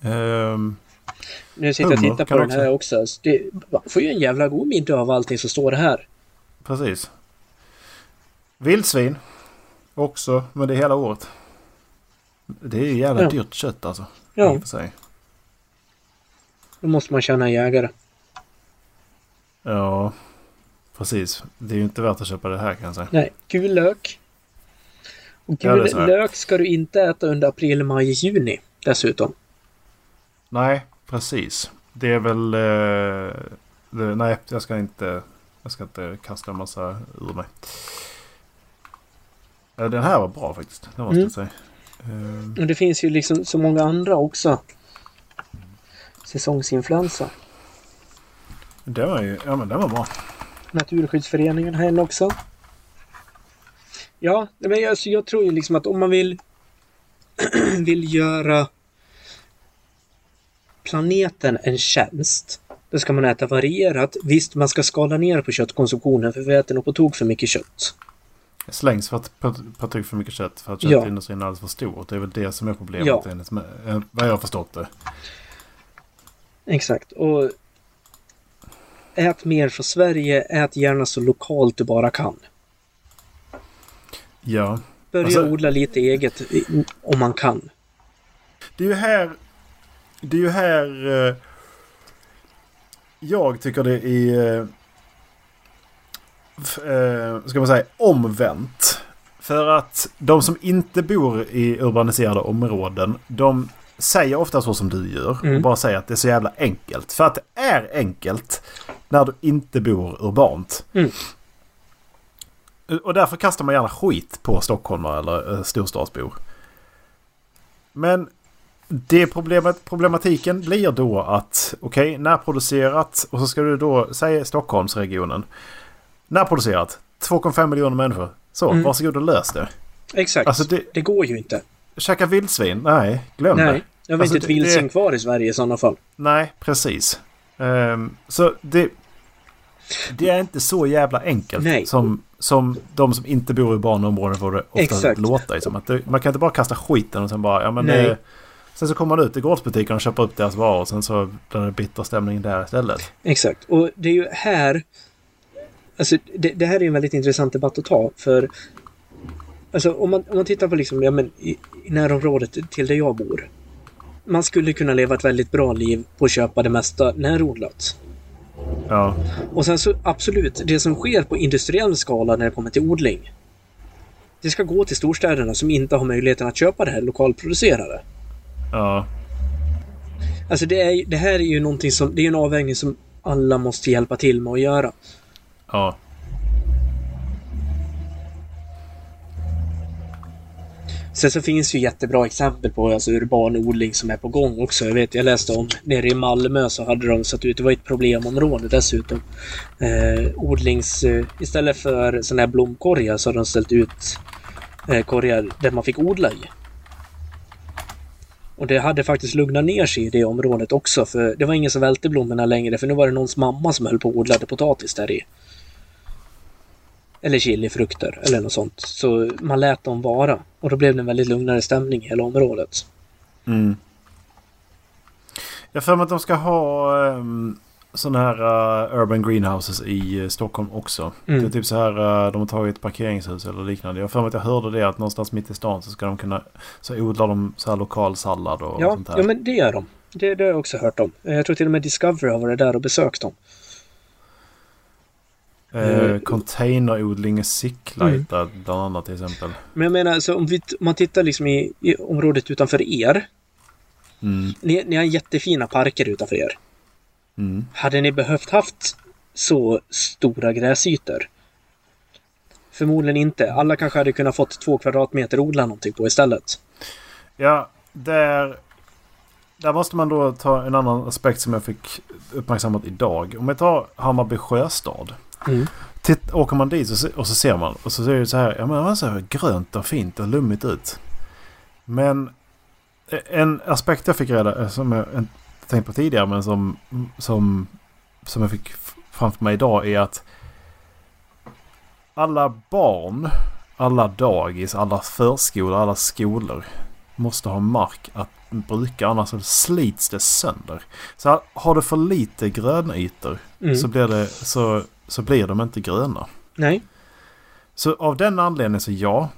Ehm, Nu sitter jag och tittar på den här också. Så Det, man får ju en jävla god middag av allting som står här. precis. Vildsvin. Också, men det är hela året. Det är ju jävla Ja. dyrt kött alltså. Ja. i och för sig. Då måste man känna en jägare. Ja, precis. Det är ju inte värt att köpa det här kan jag säga. Nej, gul lök. Och Ja, gul här. lök ska du inte äta under april, maj, juni dessutom. Nej, precis. Det är väl... Eh, det, nej, jag ska inte... Jag ska inte kasta en massa ur mig. Den här var bra faktiskt. Det måste Mm. jag säga. Eh, Och det finns ju liksom så många andra också. Säsongsinfluensa. Den var ju... Ja men den var bra. Naturskyddsföreningen har en också. Ja, men alltså, jag tror ju liksom att om man vill vill göra planeten en tjänst då ska man äta varierat. Visst, man ska skala ner på köttkonsumtionen för vi äter nog på tok för mycket kött. Slängs för att på, tryck för mycket kött. För att Ja. köttindustrin är alldeles för stor. Det är väl det som är problemet. Ja. enligt eh, Vad jag har förstått det. Exakt. Och ät mer från Sverige. Ät gärna så lokalt du bara kan. Ja. Börja Alltså- odla lite eget om man kan. Det är ju här... Det är ju här... Eh, jag tycker det är... Eh, eh, ska man säga omvänt. För att de som inte bor i urbaniserade områden. De säger ofta så som du gör. Mm. Och bara säger att det är så jävla enkelt. För att det är enkelt när du inte bor urbant. Mm. Och därför kastar man gärna skit på stockholmare eller eh, storstadsbor. Men det problemet, problematiken blir då att okej, närproducerat och så ska du då säga Stockholmsregionen. Närproducerat, 2,5 miljoner människor. Så, Mm. varsågod och lös det. Exakt. Alltså det, det går ju inte. Käka vildsvin? Nej, glöm det. Nej. Jag har Alltså, inte ett vildsvin det- kvar i Sverige i sådana fall. Nej, precis. Ehm, så det... Det är inte så jävla enkelt Nej. som, som de som inte bor i urbana områden får det ofta Exakt. låta i. Som att det, man kan inte bara kasta skiten och sen bara... Ja, men Nej. det, sen så kommer man ut i gårdsbutiken och köper upp deras varor och sen så blir det bitter stämning där istället. Exakt. Och det är ju här... Alltså, det, det här är ju en väldigt intressant debatt att ta. För... Alltså, om man, om man tittar på liksom, ja, men, i, i närområdet till där jag bor. Man skulle kunna leva ett väldigt bra liv på att köpa det mesta närodlat. Ja, Och sen så absolut, det som sker på industriell skala när det kommer till odling. Det ska gå till storstäderna som inte har möjligheten att köpa det här lokalproducerade. ja, Alltså det, är, det här är ju någonting som, det är en avvägning som alla måste hjälpa till med att göra. Ja. Sen så finns ju jättebra exempel på alltså urban odling som är på gång också. Jag vet, jag läste om nere i Malmö så hade de satt ut, det var ett problemområde dessutom. Eh, odlings... Eh, istället för sådana här blomkorgar så har de ställt ut eh, korgar där man fick odla i. Och det hade faktiskt lugnat ner sig i det området också för det var ingen som välte blommorna längre för nu var det någons mamma som höll på och odlade potatis där i. Eller chilifrukter eller något sånt. Så man lät dem vara. Och då blev det en väldigt lugnare stämning i hela området. Mm. Jag för mig att de ska ha um, sådana här uh, urban greenhouses i uh, Stockholm också. Mm. Det är typ så här uh, de har tagit parkeringshus eller liknande. Jag för mig att jag hörde det att någonstans mitt i stan så ska de kunna så odlar de så här lokal sallad och, ja, och sånt här. Ja, men det gör de. Det, det har jag också hört om. Jag tror till och med Discovery har varit där och besökt dem. Eh, containerodling i Sicklight mm. bland annat till exempel. Men jag menar, alltså, om, vi, om man tittar liksom i, i området utanför er. Mm. Ni, ni har jättefina parker utanför er. Mm. Hade ni behövt haft så stora gräsytor? Förmodligen inte. Alla kanske hade kunnat fått två kvadratmeter odla någonting på istället. Ja, där... Där måste man då ta en annan aspekt som jag fick uppmärksammat idag. Om jag tar Hammarby sjöstad. Mm. Titt, åker man dit och så, och så ser man och så ser det så här, ja men det så här grönt och fint och lummigt ut. Men en aspekt jag fick reda som jag inte tänkt på tidigare men som, som, som jag fick framför mig idag är att alla barn, alla dagis, alla förskolor, alla skolor måste ha mark att bruka annars slits det sönder. Så har du för lite grönytor mm. så blir det så så blir de inte gröna. Nej. Så av den anledningen så ja.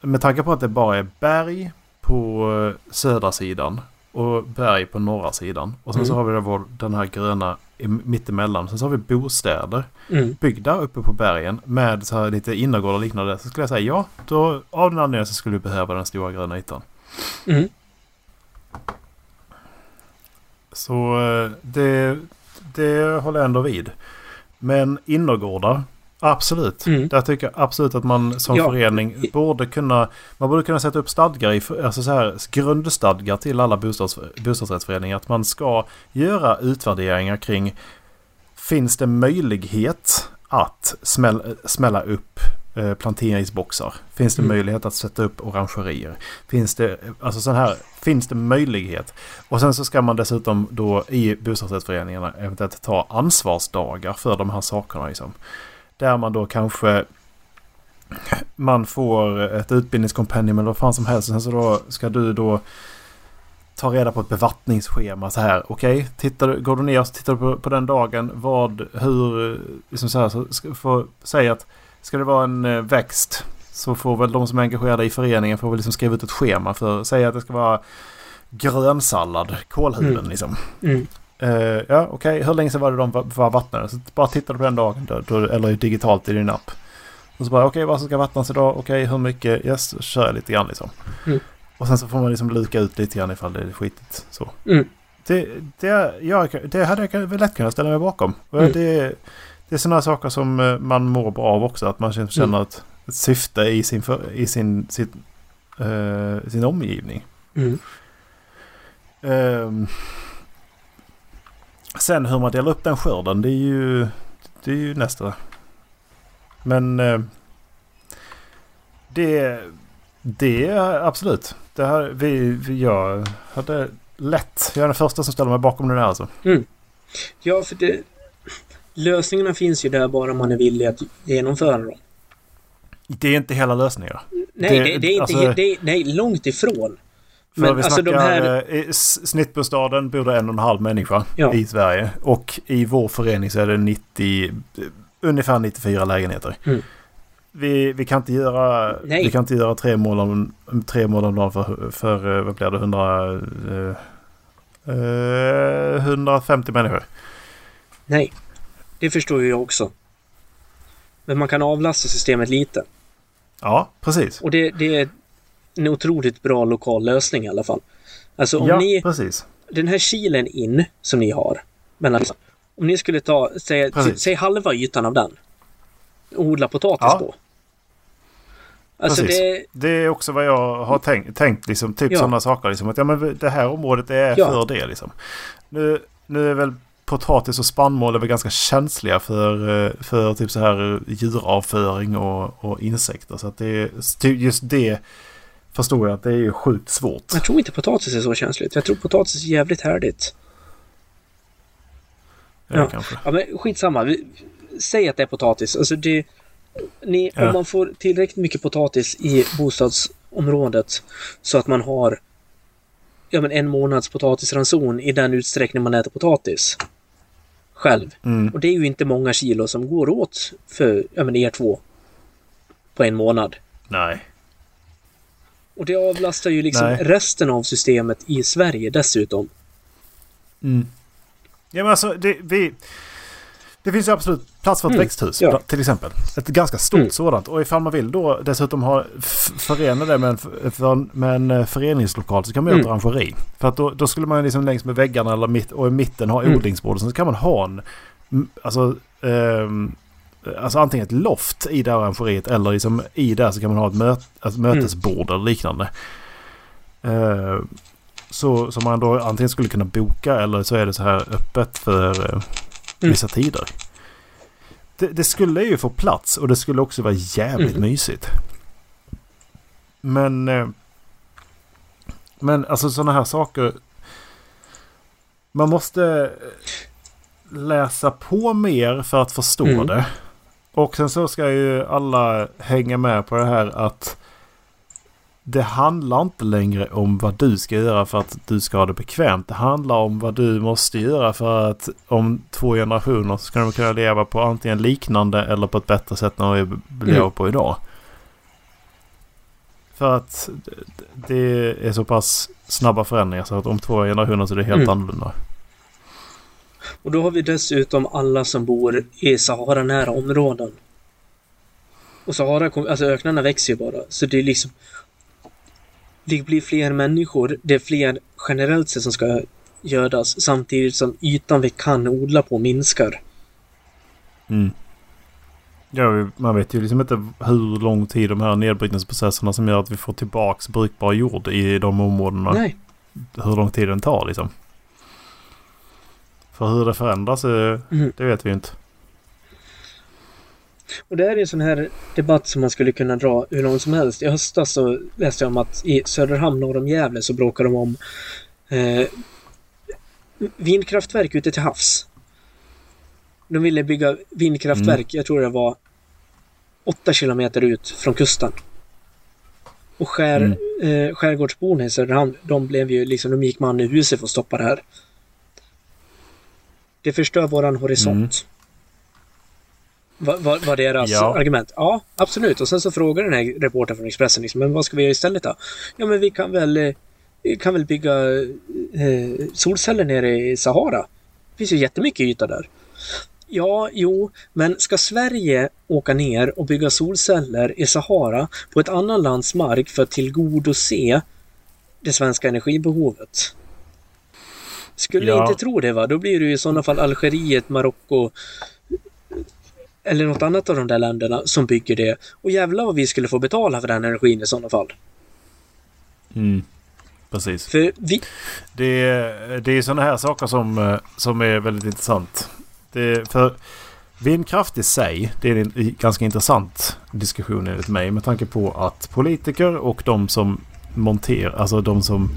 Med tanke på att det bara är berg på eh, södra sidan och berg på norra sidan. Och sen mm. så har vi vår, den här gröna mittemellan. Sen så har vi bostäder mm. byggda uppe på bergen med så här lite innergård och liknande. Så skulle jag säga ja, då, av den anledningen så skulle vi behöva den stora gröna ytan. Mm. Så eh, det, det håller jag ändå vid. Men innergårdar, absolut. Mm. Där tycker jag absolut att man som ja. förening borde kunna... Man borde kunna sätta upp stadgar, i, alltså så här, grundstadgar till alla bostads, bostadsrättsföreningar. Att man ska göra utvärderingar kring... Finns det möjlighet att smäll, smälla upp planteringsboxar? Finns det mm. möjlighet att sätta upp orangerier? Finns det, alltså sån här, finns det möjlighet? Och sen så ska man dessutom då i bostadsrättsföreningarna eventuellt ta ansvarsdagar för de här sakerna. Liksom. Där man då kanske man får ett utbildningskompendium eller vad fan som helst. Sen så då ska du då ta reda på ett bevattningsschema så här. Okej, okay, går du ner och tittar på, på den dagen. Vad, hur, liksom så här. Så få säga att Ska det vara en eh, växt så får väl de som är engagerade i föreningen får väl liksom skriva ut ett schema för säga att det ska vara grönsallad, kålhuvuden mm. liksom. Mm. Uh, ja, okej. Okay. Hur länge sedan var det de var vattnade? Så bara titta på den dagen då, då, eller digitalt i din app. Och så bara okej, okay, vad som ska vattnas idag? Okej, okay, hur mycket? Yes, så kör jag lite grann liksom. Mm. Och sen så får man liksom luka ut lite grann ifall det är skitigt så. Mm. Det, det, jag, det hade jag lätt kunnat ställa mig bakom. Mm. Det, det är sådana saker som eh, man mår bra av också. Att man känner mm. ett, ett syfte i sin, för, i sin, sin, uh, sin omgivning. Mm. Um, sen hur man delar upp den skörden det är ju, det är ju nästa. Men uh, det, det är absolut. Det här, vi, vi, jag hade lätt. Jag är den första som ställer mig bakom det där alltså. Mm. Ja, för det, lösningarna finns ju där bara man är villig att genomföra dem. Det är inte hela lösningar. Nej, det, det, det är inte alltså, det, nej, långt ifrån. För Men vi alltså snackar, här... Eh, snittbostaden bor det en och en halv människa ja. i Sverige. Och i vår förening så är det 90, ungefär 94 lägenheter. Mm. Vi, vi, kan inte göra, vi kan inte göra tre mål om, tre mål om dagen för, för eh, vad blir det, 100, eh, 150 eh, människor. Nej. Det förstår ju jag också. Men man kan avlasta systemet lite. Ja, precis. Och det, det är en otroligt bra lokal lösning i alla fall. Alltså om ja, ni... precis. Den här kilen in som ni har. Mellan, om ni skulle ta, säg, säg halva ytan av den. odla potatis ja. på. Alltså det... det... är också vad jag har tänkt. tänkt liksom, typ ja. sådana saker. Liksom, att ja, men det här området är ja. för det. Liksom. Nu, nu är väl potatis och spannmål är väl ganska känsliga för, eh, för typ så här djuravföring och, och insekter. Så att det är just det förstår jag att det är sjukt svårt. Jag tror inte potatis är så känsligt. Jag tror potatis är jävligt härdigt. Ja, ja. kanske. Ja, men skitsamma. Vi, säg att det är potatis. Alltså det, ni, ja. Om man får tillräckligt mycket potatis i bostadsområdet så att man har ja, men en månads potatisranson i den utsträckning man äter potatis själv. Mm. Och det är ju inte många kilo som går åt för ja, men er två på en månad. Nej. Och det avlastar ju liksom Nej. resten av systemet i Sverige dessutom. Mm. Ja men alltså det, vi... Det finns ju absolut plats för ett mm. växthus ja. till exempel. Ett ganska stort mm. sådant. Och ifall man vill då dessutom ha förena det med en, för, med en eh, föreningslokal så kan man göra mm. ett arrangeri. För att då, då, skulle man liksom längs med väggarna eller mitt, och i mitten ha mm. odlingsbord. Så kan man ha en... Alltså... Um, Alltså antingen ett loft i det här arrangeriet eller liksom i där så kan man ha ett möt, alltså mötesbord eller liknande. Uh, så som man då antingen skulle kunna boka eller så är det så här öppet för uh, vissa mm. tider. Det, det, skulle ju få plats och det skulle också vara jävligt mm. mysigt. Men... Uh, men alltså sådana här saker. Man måste läsa på mer för att förstå mm. det. Och sen så ska ju alla hänga med på det här att det handlar inte längre om vad du ska göra för att du ska ha det bekvämt. Det handlar om vad du måste göra för att om två generationer så ska de kunna leva på antingen liknande eller på ett bättre sätt än vad vi lever på idag. För att det är så pass snabba förändringar så att om två generationer så är det helt mm. annorlunda. Och då har vi dessutom alla som bor i Sahara-nära områden. Och Sahara, alltså öknarna växer ju bara. Så det är liksom... Det blir fler människor. Det är fler generellt sett som ska gödas samtidigt som ytan vi kan odla på minskar. Mm. Ja, man vet ju liksom inte hur lång tid de här nedbrytningsprocesserna som gör att vi får tillbaks brukbar jord i de områdena. Nej. Hur lång tid den tar liksom. För hur det förändras, mm. det vet vi inte. Och det här är en sån här debatt som man skulle kunna dra hur långt som helst. I höstas så läste jag om att i Söderhamn norr om Gävle så bråkar de om eh, vindkraftverk ute till havs. De ville bygga vindkraftverk, mm. jag tror det var åtta kilometer ut från kusten. Och skär, mm. eh, skärgårdsborna i Söderhamn, de blev ju liksom, de gick man i huset för att stoppa det här. Det förstör våran horisont. Mm. Var, var, var deras ja. argument. Ja, absolut. Och sen så frågar den här reportern från Expressen liksom, men vad ska vi göra istället då? Ja, men vi kan väl, eh, kan väl bygga eh, solceller nere i Sahara. Det finns ju jättemycket yta där. Ja, jo, men ska Sverige åka ner och bygga solceller i Sahara på ett annat lands mark för att tillgodose det svenska energibehovet? Skulle ja. inte tro det va, då blir det ju i sådana fall Algeriet, Marocko eller något annat av de där länderna som bygger det. Och jävlar vad vi skulle få betala för den energin i sådana fall. Mm. Precis. För vi... Det, är, det är sådana här saker som, eh, som är väldigt intressant. Det, för vindkraft i sig, det är en ganska intressant diskussion enligt mig. Med tanke på att politiker och de som monterar, alltså de som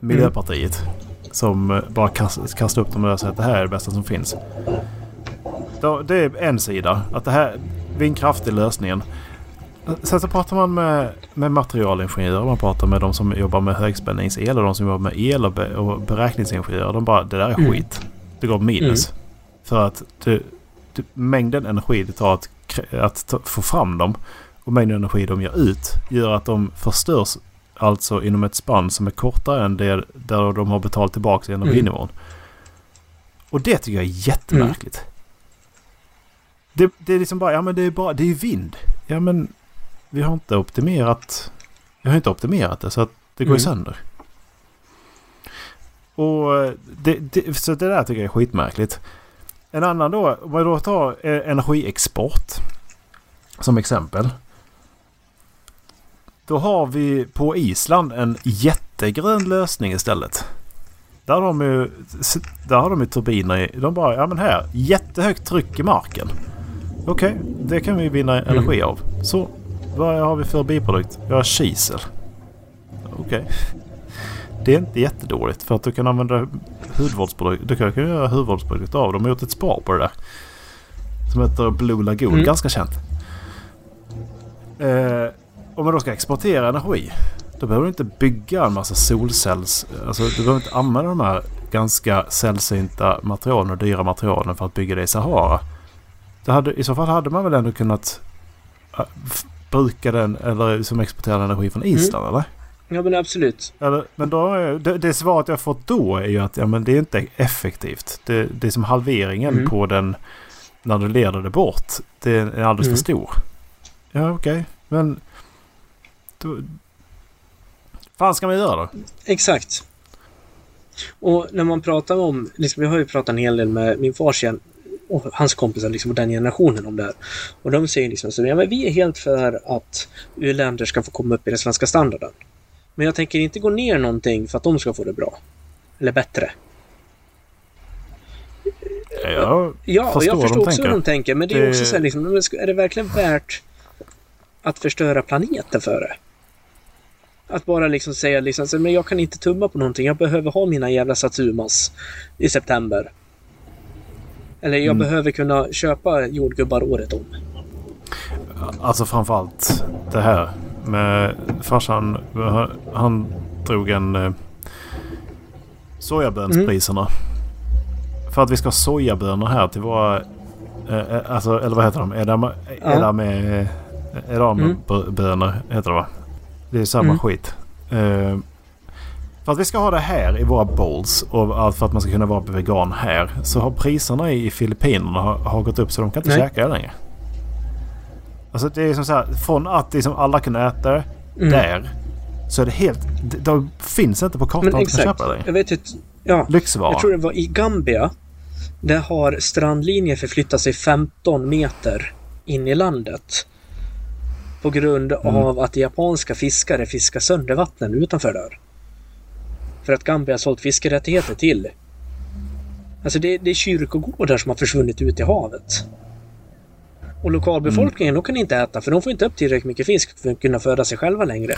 Miljöpartiet. Som eh, bara kastar upp dem och säger att det här är det bästa som finns. Det är en sida. Att det här vindkraft är lösningen. Sen så pratar man med, med materialingenjörer. Man pratar med de som jobbar med högspänningsel och de som jobbar med el och, be, och beräkningsingenjörer. De bara det där är mm. skit. Det går minus. Mm. För att det, det, mängden energi det tar att, att ta, få fram dem och mängden energi de ger ut gör att de förstörs Alltså inom ett spann som är kortare än det där de har betalat tillbaka energinivån. Mm. Och det tycker jag är jättemärkligt. Mm. Det, det, är liksom bara, ja men det är bara, det är vind. Ja men vi har inte optimerat, vi har inte optimerat det så att det går mm. sönder. Och det, det, så det där tycker jag är skitmärkligt. En annan då, om vi då tar eh, energiexport som exempel. Då har vi på Island en jättegrön lösning istället. Där har de ju, där har de ju turbiner i. De bara, ja men här, jättehögt tryck i marken. Okej, okay, det kan vi vinna mm. energi av. Så, vad har vi för biprodukt? Vi har kisel. Okej. Okay. Det är inte jättedåligt för att du kan använda hudvårdsprodukter. Du kan, göra hudvårdsprodukter av. De har gjort ett spa på det där. Som heter Blue Lagoon. Mm. Ganska känt. Eh, om man då ska exportera energi. Då behöver du inte bygga en massa solcells... Alltså du behöver inte använda de här ganska sällsynta materialen och dyra materialen för att bygga det i Sahara. Det hade, I så fall hade man väl ändå kunnat äh, bruka den eller som exportera energi från Island mm. eller? Ja men absolut. Eller, men då, det, det svaret jag fått då är ju att ja, men det är inte effektivt. Det, det är som halveringen mm. på den när du leder det bort. Det är alldeles mm. för stor. Ja okej. Okay. Men... Då, fan ska man göra då? Exakt. Och när man pratar om, liksom, vi har ju pratat en hel del med min fars igen, och hans kompisar liksom, och den generationen om det här. Och de säger liksom så ja, men vi är helt för att u-länder ska få komma upp i den svenska standarden. Men jag tänker inte gå ner någonting för att de ska få det bra. Eller bättre. Jag ja, förstår jag förstår de också tänker. hur de tänker. Men det är det... också så här, liksom, är det verkligen värt att förstöra planeten för det? Att bara liksom säga liksom, men jag kan inte tumma på någonting. Jag behöver ha mina jävla Satsumas i september. Eller jag mm. behöver kunna köpa jordgubbar året om. Alltså framförallt det här med farsan. Han drog en eh, sojabönspriserna. Mm. För att vi ska ha sojabönor här till våra... Eh, eh alltså, eller vad heter de? Edam, ja. edamebönor mm. heter det va? Det är samma mm. skit. Eh, för att vi ska ha det här i våra bowls och för att man ska kunna vara vegan här så har priserna i Filippinerna har, har gått upp så de kan inte Nej. käka det längre. Alltså det är som så här, från att liksom alla kan äta det mm. där så är det helt... Det, det finns inte på kartan att köpa det. Jag vet inte. Ja, Lyxvara. Jag tror det var i Gambia. Där har strandlinjen förflyttat sig 15 meter in i landet. På grund mm. av att japanska fiskare fiskar sönder vattnen utanför där. För att Gambia har sålt fiskerättigheter till. Alltså det, det är kyrkogårdar som har försvunnit ut i havet. Och lokalbefolkningen, mm. de kan inte äta för de får inte upp tillräckligt mycket fisk för att kunna föda sig själva längre.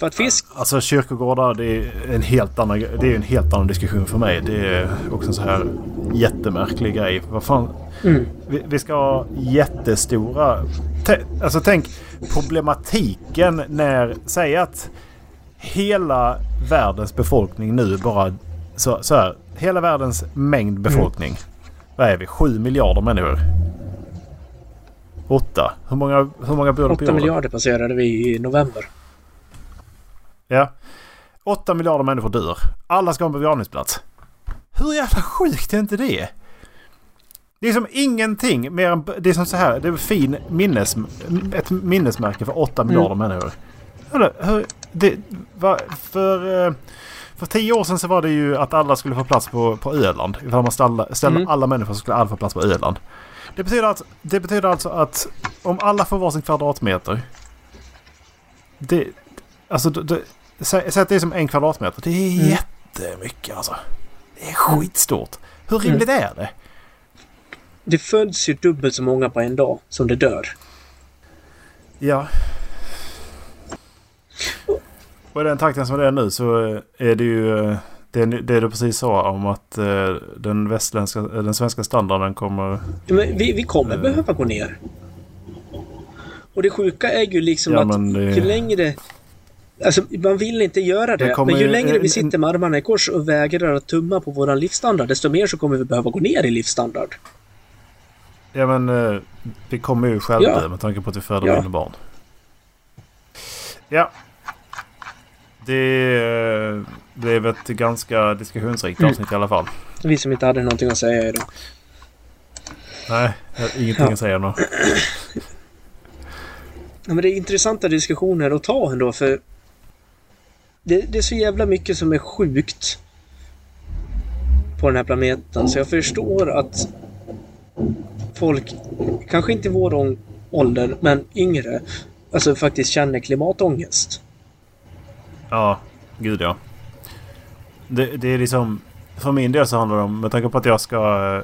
För att fisk... Alltså kyrkogårdar det är en helt annan, det är en helt annan diskussion för mig. Det är också en så här jättemärklig grej. Vad fan? Mm. Vi, vi, ska ha jättestora... Alltså tänk problematiken när... Säg att hela världens befolkning nu bara... Så, så här, hela världens mängd befolkning. Mm. Vad är vi? Sju miljarder människor. Åtta? Hur många, hur många bor det på jorden? Åtta miljarder passerade vi i november. Ja. Åtta miljarder människor dör. Alla ska ha en begravningsplats. Hur jävla sjukt är inte det? Det är som ingenting mer än... Det är som så här. Det är fin minnes, ett minnesmärke för åtta miljarder mm. människor. Hör, det, va, för, eh, för tio år sedan så var det ju att alla skulle få plats på, på Öland. Ifall man ställde, ställde mm. alla människor så skulle alla få plats på Öland. Det betyder, att, det betyder alltså att om alla får varsin kvadratmeter. Det, alltså, det, säg, att det är som en kvadratmeter. Det är mm. jättemycket alltså. Det är skitstort. Hur mm. rimligt mm. är det? Det föds ju dubbelt så många på en dag som det dör. Ja. Och i den takten som det är nu så är det ju det, det du precis sa om att uh, den, västländska, den svenska standarden kommer... Ja, men vi, vi kommer uh, behöva gå ner. Och det sjuka är ju liksom ja, att det... ju längre... Alltså man vill inte göra det, det men ju längre vi sitter med armarna i kors och vägrar att tumma på våran livsstandard, desto mer så kommer vi behöva gå ner i livsstandard. Ja men vi kommer ju själva ja. med tanke på att vi föder ja. barn. Ja. Det blev ett ganska diskussionsrikt mm. avsnitt i alla fall. Vi som inte hade någonting att säga idag. Nej, ingenting ja. att säga nu. Ja, men det är intressanta diskussioner att ta ändå för det, det, är så jävla mycket som är sjukt på den här planeten så jag förstår att folk, kanske inte i vår ålder, men yngre, alltså faktiskt känner klimatångest. Ja, gud ja. Det, det är liksom... För min del så handlar det om, med tanke på att jag ska...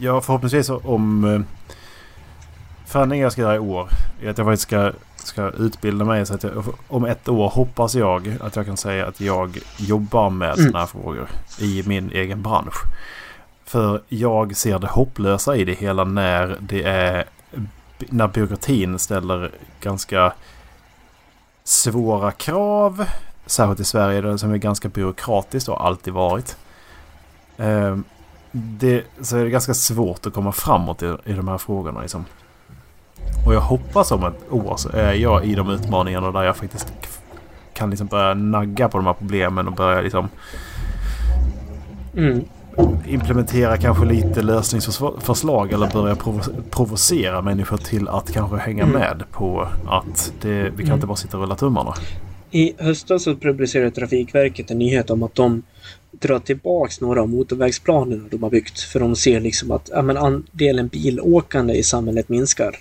Jag förhoppningsvis om... Förändringar jag ska göra i år är att jag faktiskt ska, ska utbilda mig så att jag, om ett år hoppas jag att jag kan säga att jag jobbar med mm. sådana här frågor i min egen bransch. För jag ser det hopplösa i det hela när det är när byråkratin ställer ganska svåra krav. Särskilt i Sverige som är ganska byråkratiskt och alltid varit. Ehm, det, så är det ganska svårt att komma framåt i, i de här frågorna. Liksom. Och jag hoppas om ett år så är jag i de utmaningarna där jag faktiskt kan liksom börja nagga på de här problemen och börja liksom mm implementera kanske lite lösningsförslag eller börja provo provocera människor till att kanske hänga mm. med på att det, vi kan mm. inte bara sitta och rulla tummarna. I höstas så publicerade Trafikverket en nyhet om att de drar tillbaks några av motorvägsplanerna de har byggt. För de ser liksom att ja, men andelen bilåkande i samhället minskar.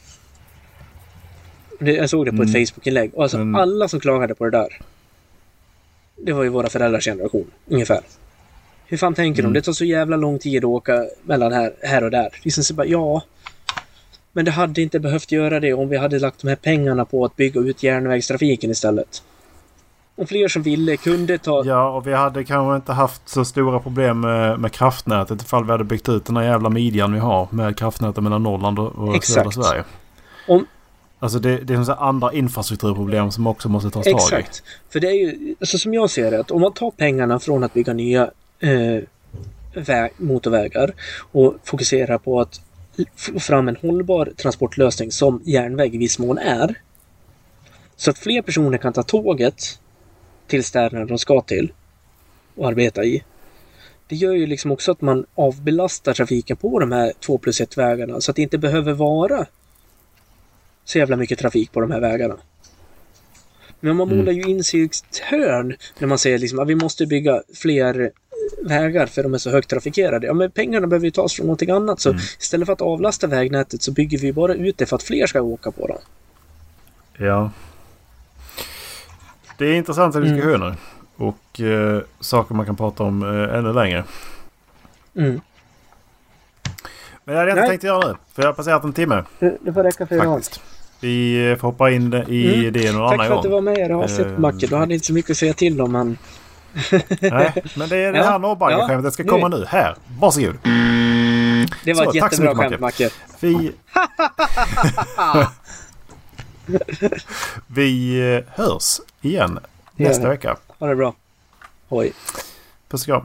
Jag såg det på ett mm. Facebook-inlägg. Och alltså mm. alla som klagade på det där. Det var ju våra föräldrars generation, ungefär. Hur fan tänker mm. de? Det tar så jävla lång tid att åka mellan här, här och där. Liksom så bara, ja. Men det hade inte behövt göra det om vi hade lagt de här pengarna på att bygga ut järnvägstrafiken istället. Om fler som ville kunde ta... Ja, och vi hade kanske inte haft så stora problem med, med kraftnätet ifall vi hade byggt ut den här jävla midjan vi har med kraftnätet mellan Norrland och, södra Sverige. Om... Alltså det, det är så andra infrastrukturproblem som också måste tas tag i. Exakt. För det är ju, alltså som jag ser det, att om man tar pengarna från att bygga nya eh, väg, motorvägar och fokusera på att få fram en hållbar transportlösning som järnväg i viss mån är. Så att fler personer kan ta tåget till städerna de ska till och arbeta i. Det gör ju liksom också att man avbelastar trafiken på de här 2 plus 1 vägarna så att det inte behöver vara så jävla mycket trafik på de här vägarna. Men man målar ju in sig i ett hörn när man säger liksom att vi måste bygga fler vägar för de är så högt trafikerade. Ja, men pengarna behöver ju tas från någonting annat. Så mm. istället för att avlasta vägnätet så bygger vi bara ut det för att fler ska åka på dem. Ja. Det är intressanta mm. diskussioner. Och eh, saker man kan prata om eh, ännu längre. Mm. Men det hade jag inte tänkt göra nu. För jag har passerat en timme. Det får räcka för idag. Vi får hoppa in i mm. det någon Tack annan gång. Tack för att du var med i det här avsnittet Macke. Du hade inte så mycket att säga till om men Nej, men det är det här Norrbagge-skämtet. Det ska komma nu. Här, varsågod. Det var så, ett jättebra skämt, Macke. Vi... Vi eh, hörs igen nästa vecka. Ha det bra. Hoj. Puss och kram.